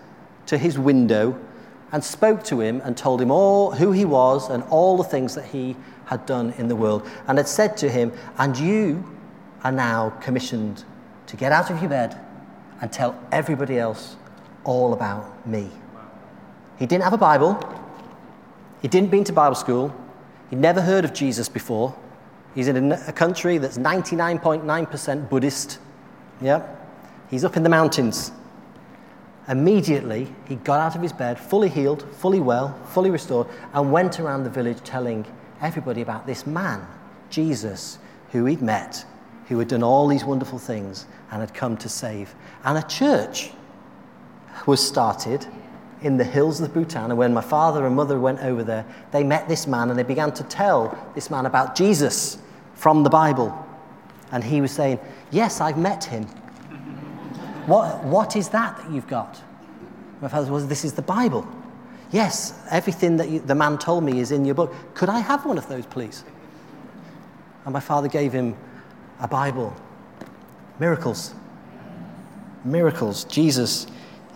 to his window and spoke to him and told him all who he was and all the things that he had done in the world and had said to him, And you are now commissioned to get out of your bed and tell everybody else all about me. He didn't have a Bible. He didn't been to Bible school. He'd never heard of Jesus before. He's in a, country that's 99.9% Buddhist. Yeah? He's up in the mountains. Immediately, he got out of his bed, fully healed, fully well, fully restored, and went around the village telling everybody about this man, Jesus, who he'd met, who had done all these wonderful things and had come to save. And a church was started in the hills of Bhutan. And when my father and mother went over there, they met this man and they began to tell this man about Jesus from the Bible. And he was saying, Yes, I've met him. what, what is that that you've got? My father was, This is the Bible. Yes, everything that you, the man told me is in your book. Could I have one of those, please? And my father gave him a Bible. Miracles. Miracles. Jesus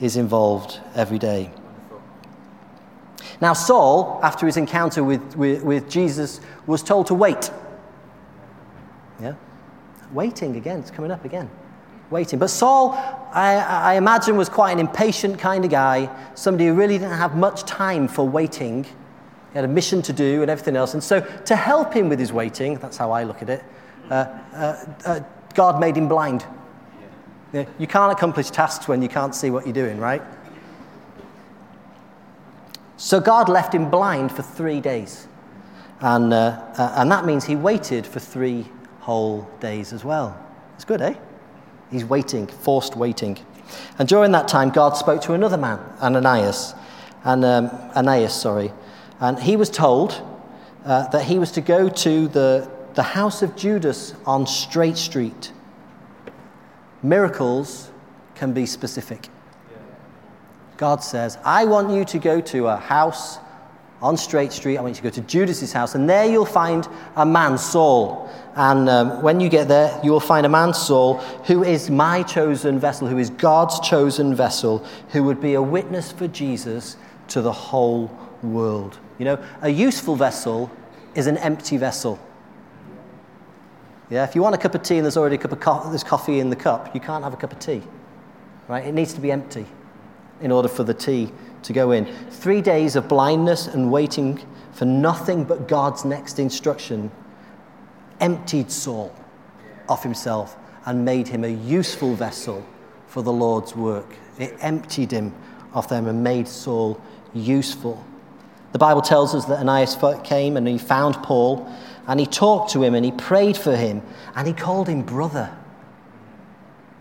is involved every day. Now, Saul, after his encounter with, with, with, Jesus, was told to wait. Yeah? Waiting again, it's coming up again. Waiting. But Saul, I, I imagine, was quite an impatient kind of guy, somebody who really didn't have much time for waiting. He had a mission to do and everything else. And so, to help him with his waiting, that's how I look at it, uh, uh, uh, God made him blind. Yeah, you can't accomplish tasks when you can't see what you're doing, right? So God left him blind for three days. And, uh, uh, and that means he waited for three whole days as well. It's good, eh? He's waiting, forced waiting. And during that time, God spoke to another man, Ananias, and um, Ananias, sorry, And he was told uh, that he was to go to the, the house of Judas on Straight Street. Miracles can be specific. God says, I want you to go to a house on Straight Street. I want you to go to Judas's house, and there you'll find a man, Saul. And um, when you get there, you will find a man, Saul, who is my chosen vessel, who is God's chosen vessel, who would be a witness for Jesus to the whole world. You know, a useful vessel is an empty vessel. Yeah, if you want a cup of tea and there's already a cup of co- there's coffee in the cup, you can't have a cup of tea. Right? It needs to be empty in order for the tea to go in. Three days of blindness and waiting for nothing but God's next instruction emptied Saul of himself and made him a useful vessel for the Lord's work. It emptied him of them and made Saul useful. The Bible tells us that Ananias came and he found Paul and he talked to him and he prayed for him and he called him brother.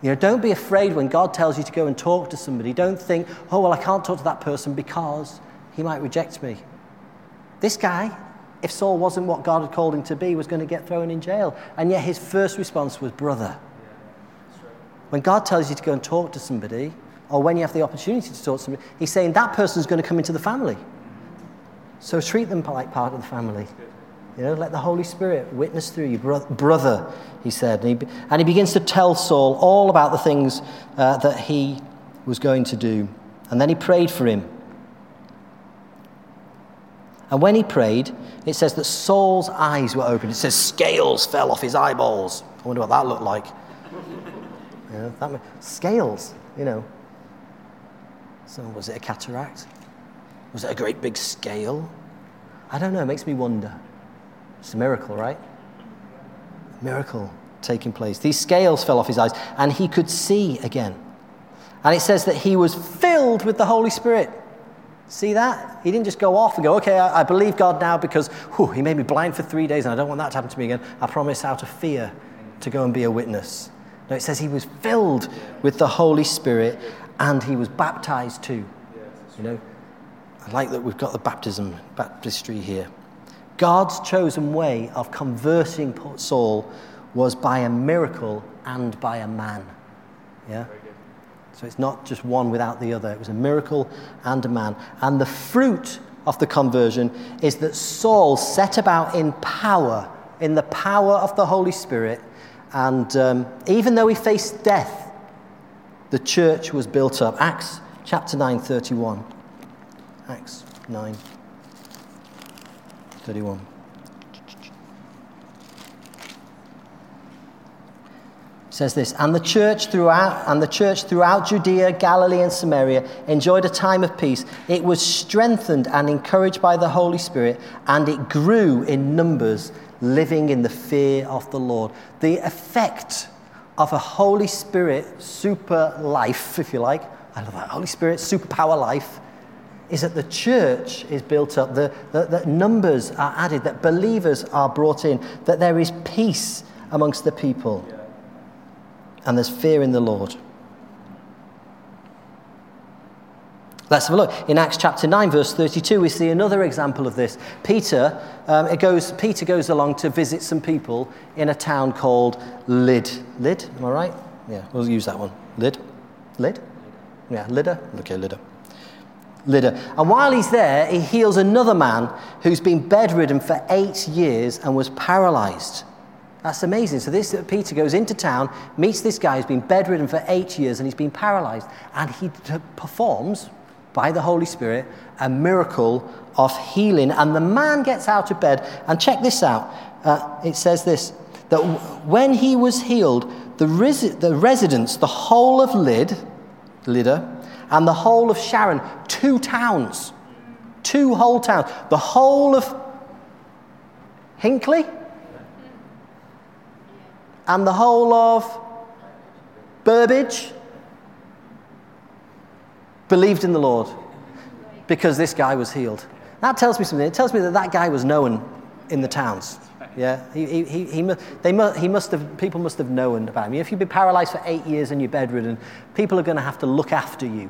You know, don't be afraid when God tells you to go and talk to somebody. Don't think, oh, well, I can't talk to that person because he might reject me. This guy, if Saul wasn't what God had called him to be, was going to get thrown in jail. And yet his first response was, brother. When God tells you to go and talk to somebody, or when you have the opportunity to talk to somebody, he's saying that person's going to come into the family. So treat them like part of the family. You know, let the Holy Spirit witness through you, brother, he said. And he, and he begins to tell Saul all about the things uh, that he was going to do. And then he prayed for him. And when he prayed, it says that Saul's eyes were opened. It says scales fell off his eyeballs. I wonder what that looked like. You know, that, scales, you know. So was it a cataract? Was it a great big scale? I don't know. It makes me wonder. It's a miracle, right? Miracle taking place. These scales fell off his eyes and he could see again. And it says that he was filled with the Holy Spirit. See that? He didn't just go off and go, okay, I, I believe God now because whew, he made me blind for three days and I don't want that to happen to me again. I promise out of fear to go and be a witness. No, it says he was filled with the Holy Spirit and he was baptized too. You know, I like that we've got the baptism, baptistry here. God's chosen way of converting Saul was by a miracle and by a man. Yeah? So it's not just one without the other. It was a miracle and a man. And the fruit of the conversion is that Saul set about in power, in the power of the Holy Spirit. And um, even though he faced death, the church was built up. Acts chapter 9, 31. Acts 9. 31. says this and the church throughout and the church throughout judea galilee and samaria enjoyed a time of peace it was strengthened and encouraged by the holy spirit and it grew in numbers living in the fear of the lord the effect of a holy spirit super life if you like i love that holy spirit superpower life is that the church is built up, the, the, that numbers are added, that believers are brought in, that there is peace amongst the people, and there's fear in the Lord. Let's have a look. In Acts chapter 9, verse 32, we see another example of this. Peter, um, it goes, Peter goes along to visit some people in a town called Lyd. Lyd, am I right? Yeah, we'll use that one. Lyd? Lyd? Yeah, Lydda? Okay, Lydda. Lydda. And while he's there, he heals another man who's been bedridden for eight years and was paralyzed. That's amazing. So this Peter goes into town, meets this guy who's been bedridden for eight years and he's been paralyzed, and he performs by the Holy Spirit a miracle of healing. And the man gets out of bed, and check this out. Uh, it says this that when he was healed, the, resi- the residents, the whole of Lyd, Lydda, and the whole of Sharon, two towns, two whole towns, the whole of Hinckley and the whole of Burbage believed in the Lord because this guy was healed. That tells me something. It tells me that that guy was known in the towns. Yeah, he, he, he, he, they must, he must have, people must have known about him. If you've been paralyzed for eight years and you're bedridden, people are going to have to look after you.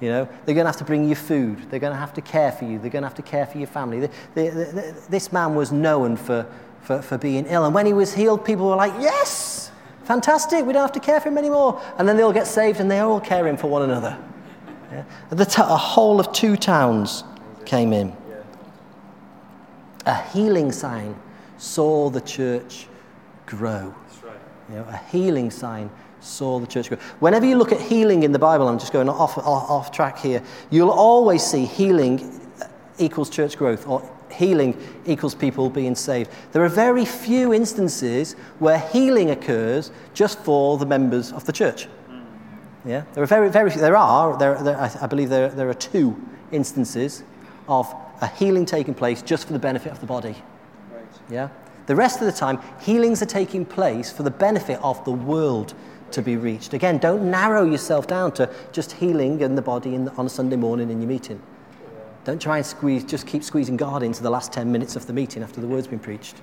You know, they're going to have to bring you food. They're going to have to care for you. They're going to have to care for your family. The, the, the, this man was known for, for, for being ill. And when he was healed, people were like, yes, fantastic. We don't have to care for him anymore. And then they all get saved and they're all caring for one another. Yeah? The t- a whole of two towns came in. A healing sign saw the church grow. You know, a healing sign saw the church grow. Whenever you look at healing in the Bible, I'm just going off, off, off track here, you'll always see healing equals church growth or healing equals people being saved. There are very few instances where healing occurs just for the members of the church. Hmm. Yeah, there are very, very few. There are, there, there, I believe there, there are two instances of a healing taking place just for the benefit of the body. Yeah? The rest of the time, healings are taking place for the benefit of the world to be reached. Again, don't narrow yourself down to just healing in the body in the, on a Sunday morning in your meeting. Don't try and squeeze, just keep squeezing God into the last 10 minutes of the meeting after the word's been preached.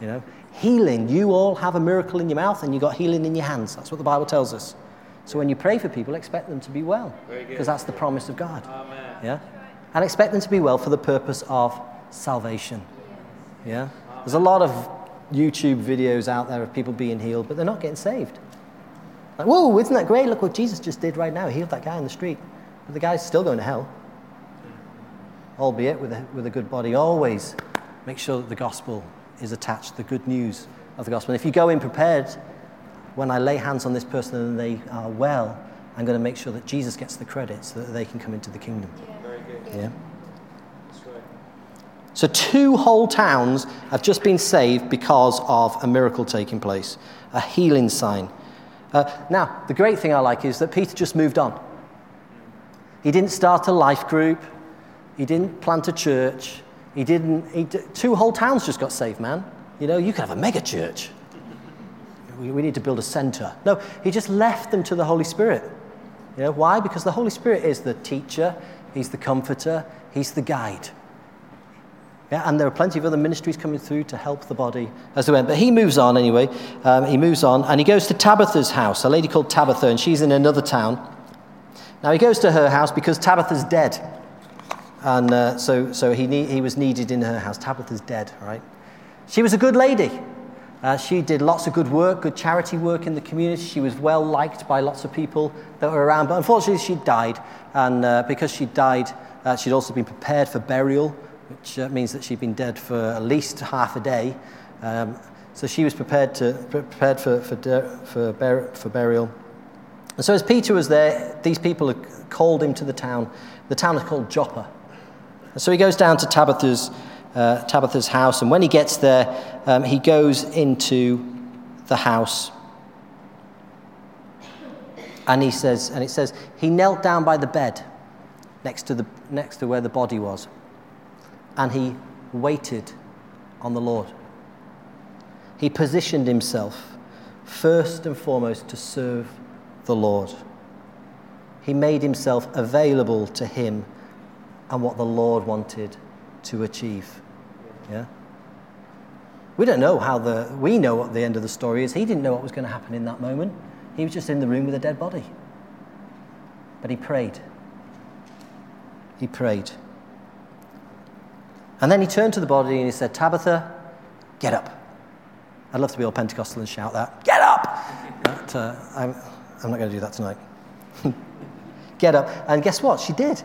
You know, healing, you all have a miracle in your mouth and you got healing in your hands. That's what the Bible tells us. So when you pray for people, expect them to be well because that's the promise of God. Amen. Yeah? And expect them to be well for the purpose of salvation. Yeah? There's a lot of YouTube videos out there of people being healed, but they're not getting saved. Like, whoa, isn't that great? Look what Jesus just did right now. He healed that guy in the street. But the guy's still going to hell. Albeit with a, with a good body. Always make sure that the gospel is attached, the good news of the gospel. And if you go in prepared, when I lay hands on this person and they are well, I'm going to make sure that Jesus gets the credit so that they can come into the kingdom. Very good. Yeah. So, two whole towns have just been saved because of a miracle taking place, a healing sign. Uh, now, the great thing I like is that Peter just moved on. He didn't start a life group, he didn't plant a church, he didn't. He two whole towns just got saved, man. You know, you could have a mega church. We, we need to build a center. No, he just left them to the Holy Spirit. You know, why? Because the Holy Spirit is the teacher, he's the comforter, he's the guide. Yeah, and there are plenty of other ministries coming through to help the body as they went. But he moves on anyway. Um, he moves on and he goes to Tabitha's house, a lady called Tabitha, and she's in another town. Now he goes to her house because Tabitha's dead. And uh, so, so he, ne- he was needed in her house. Tabitha's dead, right? She was a good lady. Uh, she did lots of good work, good charity work in the community. She was well liked by lots of people that were around. But unfortunately, she died. And uh, because she died, uh, she'd also been prepared for burial which uh, means that she'd been dead for at least half a day. Um, so she was prepared, to, prepared for, for, for, bur- for burial. And so as Peter was there, these people had called him to the town. The town is called Joppa. And so he goes down to Tabitha's, uh, Tabitha's house, and when he gets there, um, he goes into the house. And he says, and it says, he knelt down by the bed next to, the, next to where the body was and he waited on the Lord. He positioned himself first and foremost to serve the Lord. He made himself available to him and what the Lord wanted to achieve. Yeah? We don't know how the, we know what the end of the story is. He didn't know what was going to happen in that moment. He was just in the room with a dead body. But he prayed. He prayed. And then he turned to the body and he said, Tabitha, get up. I'd love to be all Pentecostal and shout that, get up! But uh, I'm, I'm not going to do that tonight. get up. And guess what? She did.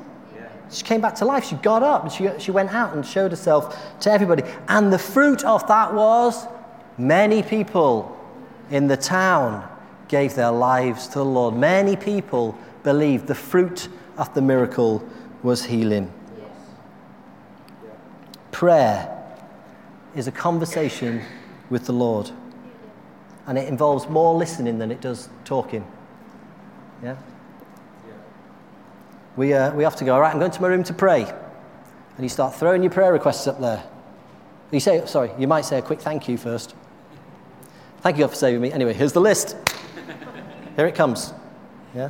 She came back to life. She got up and she, she went out and showed herself to everybody. And the fruit of that was many people in the town gave their lives to the Lord. Many people believed the fruit of the miracle was healing. Prayer is a conversation with the Lord. And it involves more listening than it does talking. Yeah? We, uh, we have to go, all right, I'm going to my room to pray. And you start throwing your prayer requests up there. You say, sorry, you might say a quick thank you first. Thank you God for saving me. Anyway, here's the list. Here it comes. Yeah?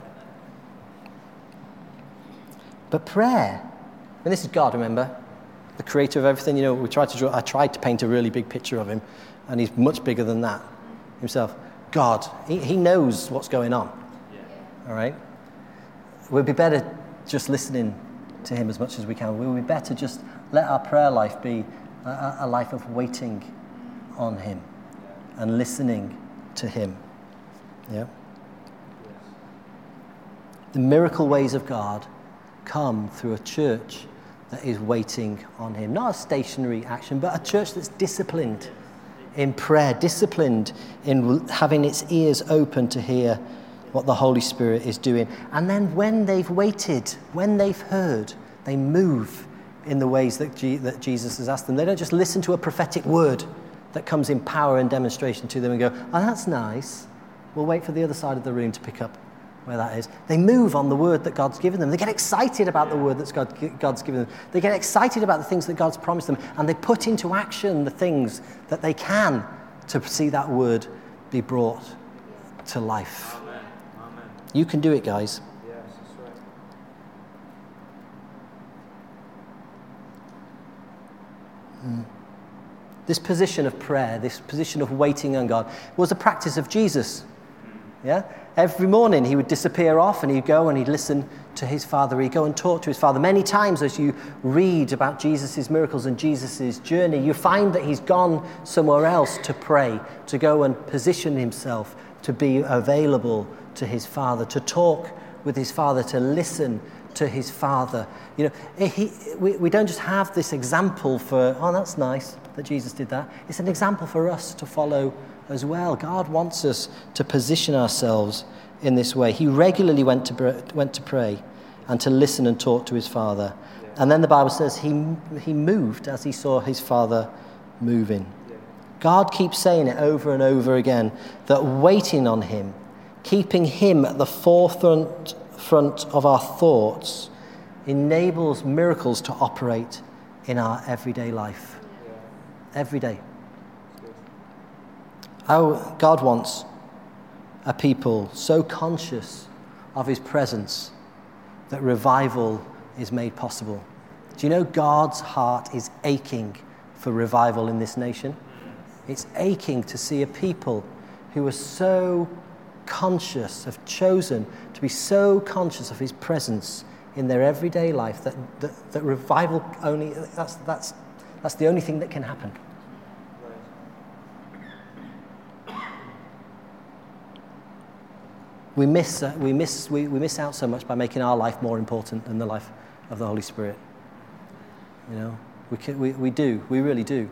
But prayer, and this is God, remember? The creator of everything. You know, we tried to draw, I tried to paint a really big picture of him, and he's much bigger than that himself. God, he, he knows what's going on. Yeah. All right? We'd be better just listening to Him as much as we can. We would be better just let our prayer life be a, a life of waiting on Him and listening to Him. Yeah? The miracle ways of God come through a church that is waiting on Him. Not a stationary action, but a church that's disciplined in prayer, disciplined in having its ears open to hear what the Holy Spirit is doing. And then when they've waited, when they've heard, they move in the ways that, G- that Jesus has asked them. They don't just listen to a prophetic word that comes in power and demonstration to them and go, oh, that's nice. We'll wait for the other side of the room to pick up where that is. They move on the word that God's given them. They get excited about the word that God, God's given them. They get excited about the things that God's promised them, and they put into action the things that they can to see that word be brought to life. Amen. Amen. You can do it, guys. Yes, that's right. This position of prayer, this position of waiting on God, was a practice of Jesus. Yeah? Every morning he would disappear off and he'd go and he'd listen to his father. He'd go and talk to his father. Many times, as you read about Jesus' miracles and Jesus' journey, you find that he's gone somewhere else to pray, to go and position himself to be available to his father, to talk with his father, to listen to his father. You know, he, we, we don't just have this example for, oh, that's nice that Jesus did that. It's an example for us to follow as well. God wants us to position ourselves in this way. He regularly went to, went to pray and to listen and talk to his father. And then the Bible says he, he moved as he saw his father moving. God keeps saying it over and over again that waiting on him, keeping him at the forefront front of our thoughts, enables miracles to operate in our everyday life. Every day. How God wants a people so conscious of his presence that revival is made possible. Do you know God's heart is aching for revival in this nation? It's aching to see a people who are so conscious, have chosen to be so conscious of his presence in their everyday life that, that, that revival only, that's, that's, that's the only thing that can happen. We miss, uh, we, miss, we, we miss out so much by making our life more important than the life of the Holy Spirit. You know, we, can, we, we do, we really do.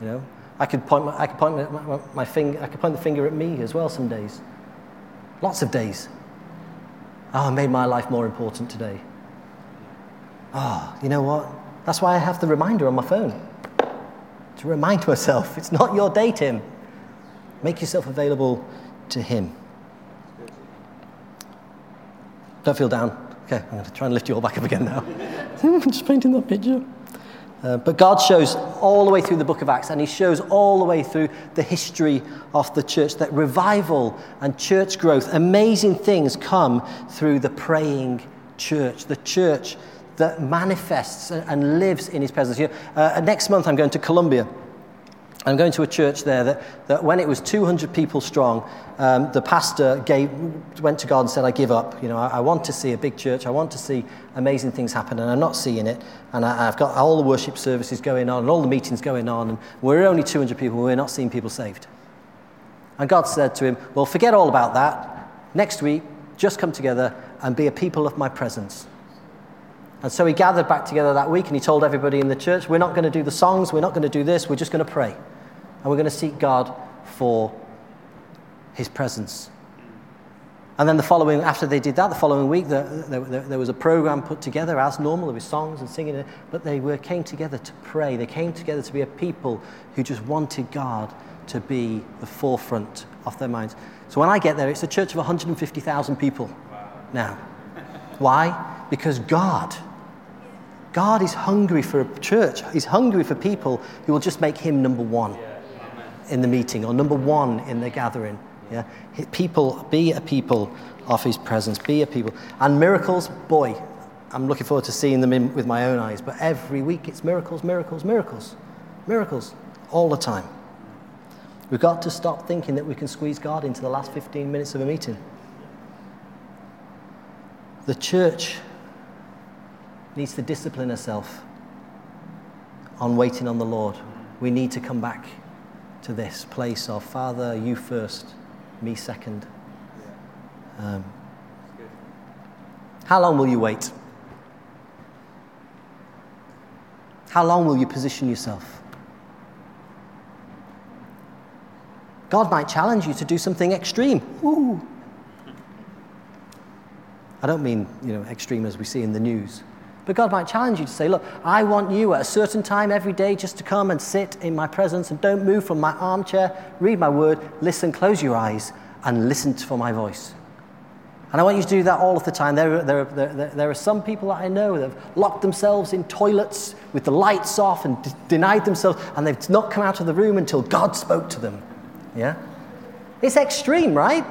You know, I could point, my, I could point my, my, my finger, I could point the finger at me as well some days. Lots of days. Oh, I made my life more important today. Oh, you know what? That's why I have the reminder on my phone to remind myself it's not your day, Tim. Make yourself available to Him. Don't feel down. Okay, I'm going to try and lift you all back up again now. Just painting that picture. Uh, but God shows all the way through the book of Acts, and He shows all the way through the history of the church that revival and church growth, amazing things come through the praying church, the church that manifests and lives in His presence. Know, uh, next month, I'm going to Colombia. I'm going to a church there that, that when it was 200 people strong, um, the pastor gave, went to God and said, I give up. You know, I, I, want to see a big church. I want to see amazing things happen, and I'm not seeing it. And I, have got all the worship services going on and all the meetings going on, and we're only 200 people. We're not seeing people saved. And God said to him, Well, forget all about that. Next week, just come together and be a people of my presence. And so he gathered back together that week and he told everybody in the church, We're not going to do the songs, we're not going to do this, we're just going to pray. And we're going to seek God for his presence. And then the following, after they did that, the following week, the, the, the, there was a program put together as normal. There was songs and singing, but they were, came together to pray. They came together to be a people who just wanted God to be the forefront of their minds. So when I get there, it's a church of 150,000 people now. Why? Because God God is hungry for a church. He's hungry for people who will just make him number one in the meeting or number one in the gathering. Yeah? People, be a people of his presence, be a people. And miracles, boy, I'm looking forward to seeing them in, with my own eyes. But every week it's miracles, miracles, miracles, miracles, all the time. We've got to stop thinking that we can squeeze God into the last 15 minutes of a meeting. The church needs to discipline herself on waiting on the Lord. We need to come back to this place of Father, you first, me second. Um, how long will you wait? How long will you position yourself? God might challenge you to do something extreme. Ooh. I don't mean, you know, extreme as we see in the news. But God might challenge you to say, Look, I want you at a certain time every day just to come and sit in my presence and don't move from my armchair, read my word, listen, close your eyes, and listen for my voice. And I want you to do that all of the time. There, there, there, there are some people that I know that have locked themselves in toilets with the lights off and d- denied themselves, and they've not come out of the room until God spoke to them. Yeah? It's extreme, right?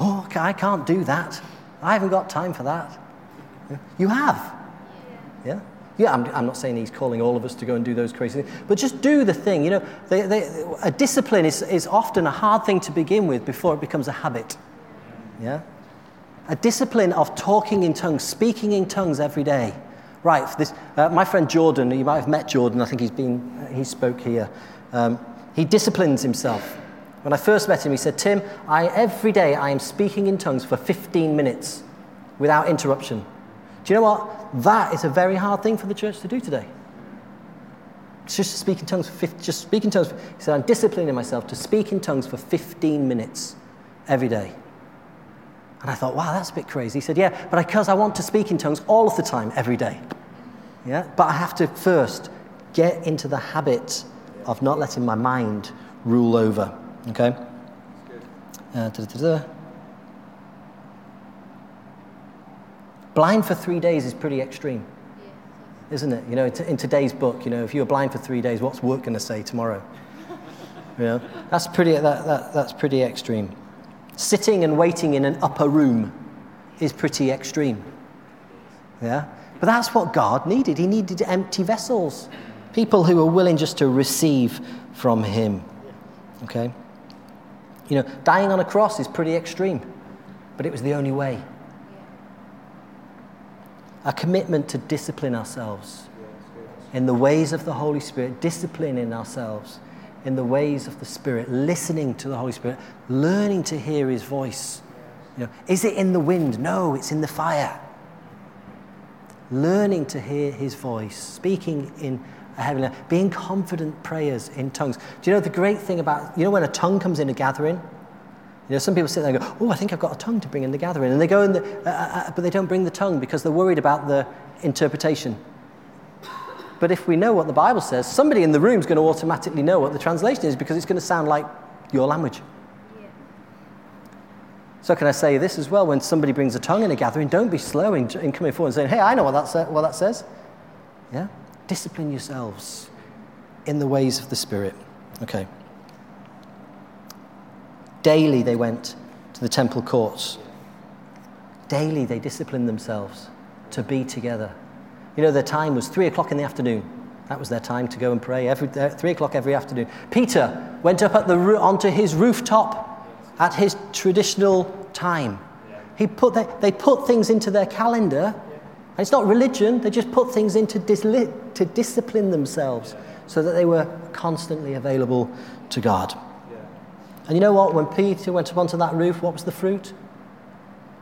Oh, I can't do that. I haven't got time for that. You have. Yeah? Yeah, I'm, I'm, not saying he's calling all of us to go and do those crazy things, but just do the thing. You know, they, they, a discipline is, is often a hard thing to begin with before it becomes a habit. Yeah? A discipline of talking in tongues, speaking in tongues every day. Right, this, uh, my friend Jordan, you might have met Jordan, I think he's been, he spoke here. Um, he disciplines himself. When I first met him, he said, Tim, I, every day I am speaking in tongues for 15 minutes without interruption. Do you know what? That is a very hard thing for the church to do today. It's just to speak in tongues for 50, just speak in tongues. He said, I'm disciplining myself to speak in tongues for 15 minutes every day. And I thought, wow, that's a bit crazy. He said, yeah, but because I want to speak in tongues all of the time, every day. Yeah? But I have to first get into the habit of not letting my mind rule over. Okay? Uh, Blind for three days is pretty extreme, isn't it? You know, in today's book, you know, if you were blind for three days, what's work going to say tomorrow? You know, that's pretty, that, that, that's pretty extreme. Sitting and waiting in an upper room is pretty extreme. Yeah? But that's what God needed. He needed empty vessels, people who were willing just to receive from Him. Okay? You know, dying on a cross is pretty extreme, but it was the only way. A commitment to discipline ourselves in the ways of the Holy Spirit, disciplining ourselves in the ways of the Spirit, listening to the Holy Spirit, learning to hear His voice. You know, is it in the wind? No, it's in the fire. Learning to hear His voice, speaking in a heavenly, being confident prayers in tongues. Do you know the great thing about, you know, when a tongue comes in a gathering? You know, some people sit there and go, oh, I think I've got a tongue to bring in the gathering. And they go in the, uh, uh, uh but they don't bring the tongue because they're worried about the interpretation. But if we know what the Bible says, somebody in the room is going to automatically know what the translation is because it's going to sound like your language. Yeah. So, can I say this as well? When somebody brings a tongue in a gathering, don't be slow in, in coming forward and saying, Hey, I know what that, sa- what that says. Yeah? Discipline yourselves in the ways of the Spirit. Okay. Daily they went to the temple courts. Daily they disciplined themselves to be together. You know, their time was three o'clock in the afternoon. That was their time to go and pray, every, uh, three o'clock every afternoon. Peter went up at the, onto his rooftop at his traditional time. He put the, they put things into their calendar. And it's not religion, they just put things into dis, to discipline themselves so that they were constantly available to God. And you know what? When Peter went up onto that roof, what was the fruit?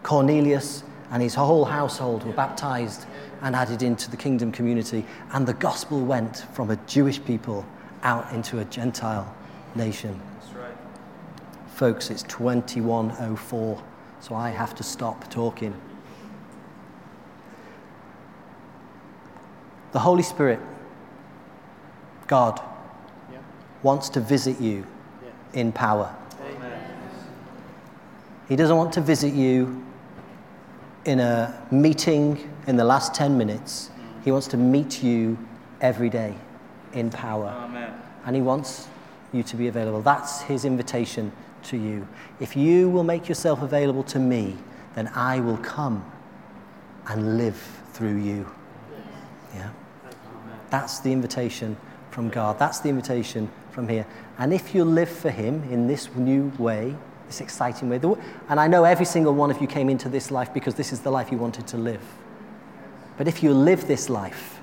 Cornelius and his whole household were baptized and added into the kingdom community. And the gospel went from a Jewish people out into a Gentile nation. Right. Folks, it's 2104, so I have to stop talking. The Holy Spirit, God, yeah. wants to visit you. In power. Amen. He doesn't want to visit you in a meeting in the last 10 minutes. He wants to meet you every day in power. Amen. And He wants you to be available. That's His invitation to you. If you will make yourself available to me, then I will come and live through you. Yeah? That's the invitation from God. That's the invitation from here. And if you live for Him in this new way, this exciting way. And I know every single one of you came into this life because this is the life you wanted to live. But if you live this life,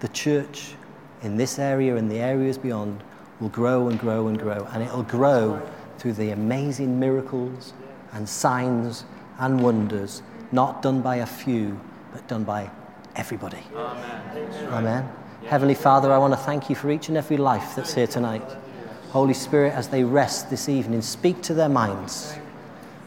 the church in this area and the areas beyond will grow and grow and grow. And it'll grow through the amazing miracles and signs and wonders, not done by a few, but done by everybody. Amen. Amen. Heavenly Father, I want to thank you for each and every life that's here tonight. Holy Spirit, as they rest this evening, speak to their minds.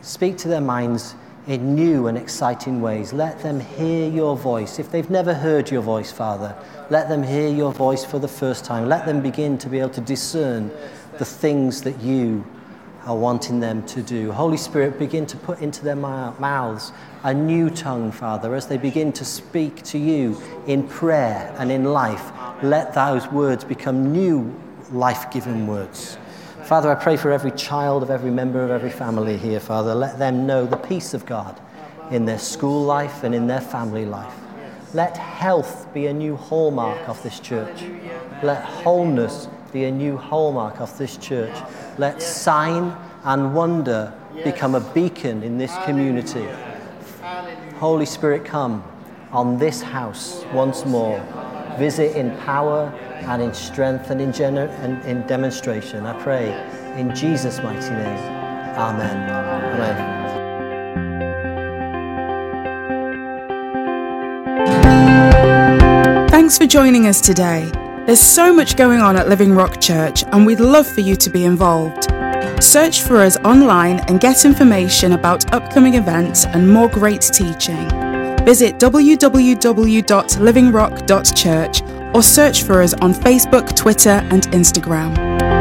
Speak to their minds in new and exciting ways. Let them hear your voice. If they've never heard your voice, Father, let them hear your voice for the first time. Let them begin to be able to discern the things that you are wanting them to do. Holy Spirit, begin to put into their mouths a new tongue, Father, as they begin to speak to you in prayer and in life. Let those words become new life giving words. Father, I pray for every child of every member of every family here, Father. Let them know the peace of God in their school life and in their family life. Let health be a new hallmark of this church. Let wholeness be a new hallmark of this church. Let sign and wonder become a beacon in this community. Holy Spirit, come on this house once more. Visit in power and in strength and in, gener- and in demonstration. I pray in Jesus' mighty name. Amen. Amen. Thanks for joining us today. There's so much going on at Living Rock Church, and we'd love for you to be involved. Search for us online and get information about upcoming events and more great teaching. Visit www.livingrock.church or search for us on Facebook, Twitter, and Instagram.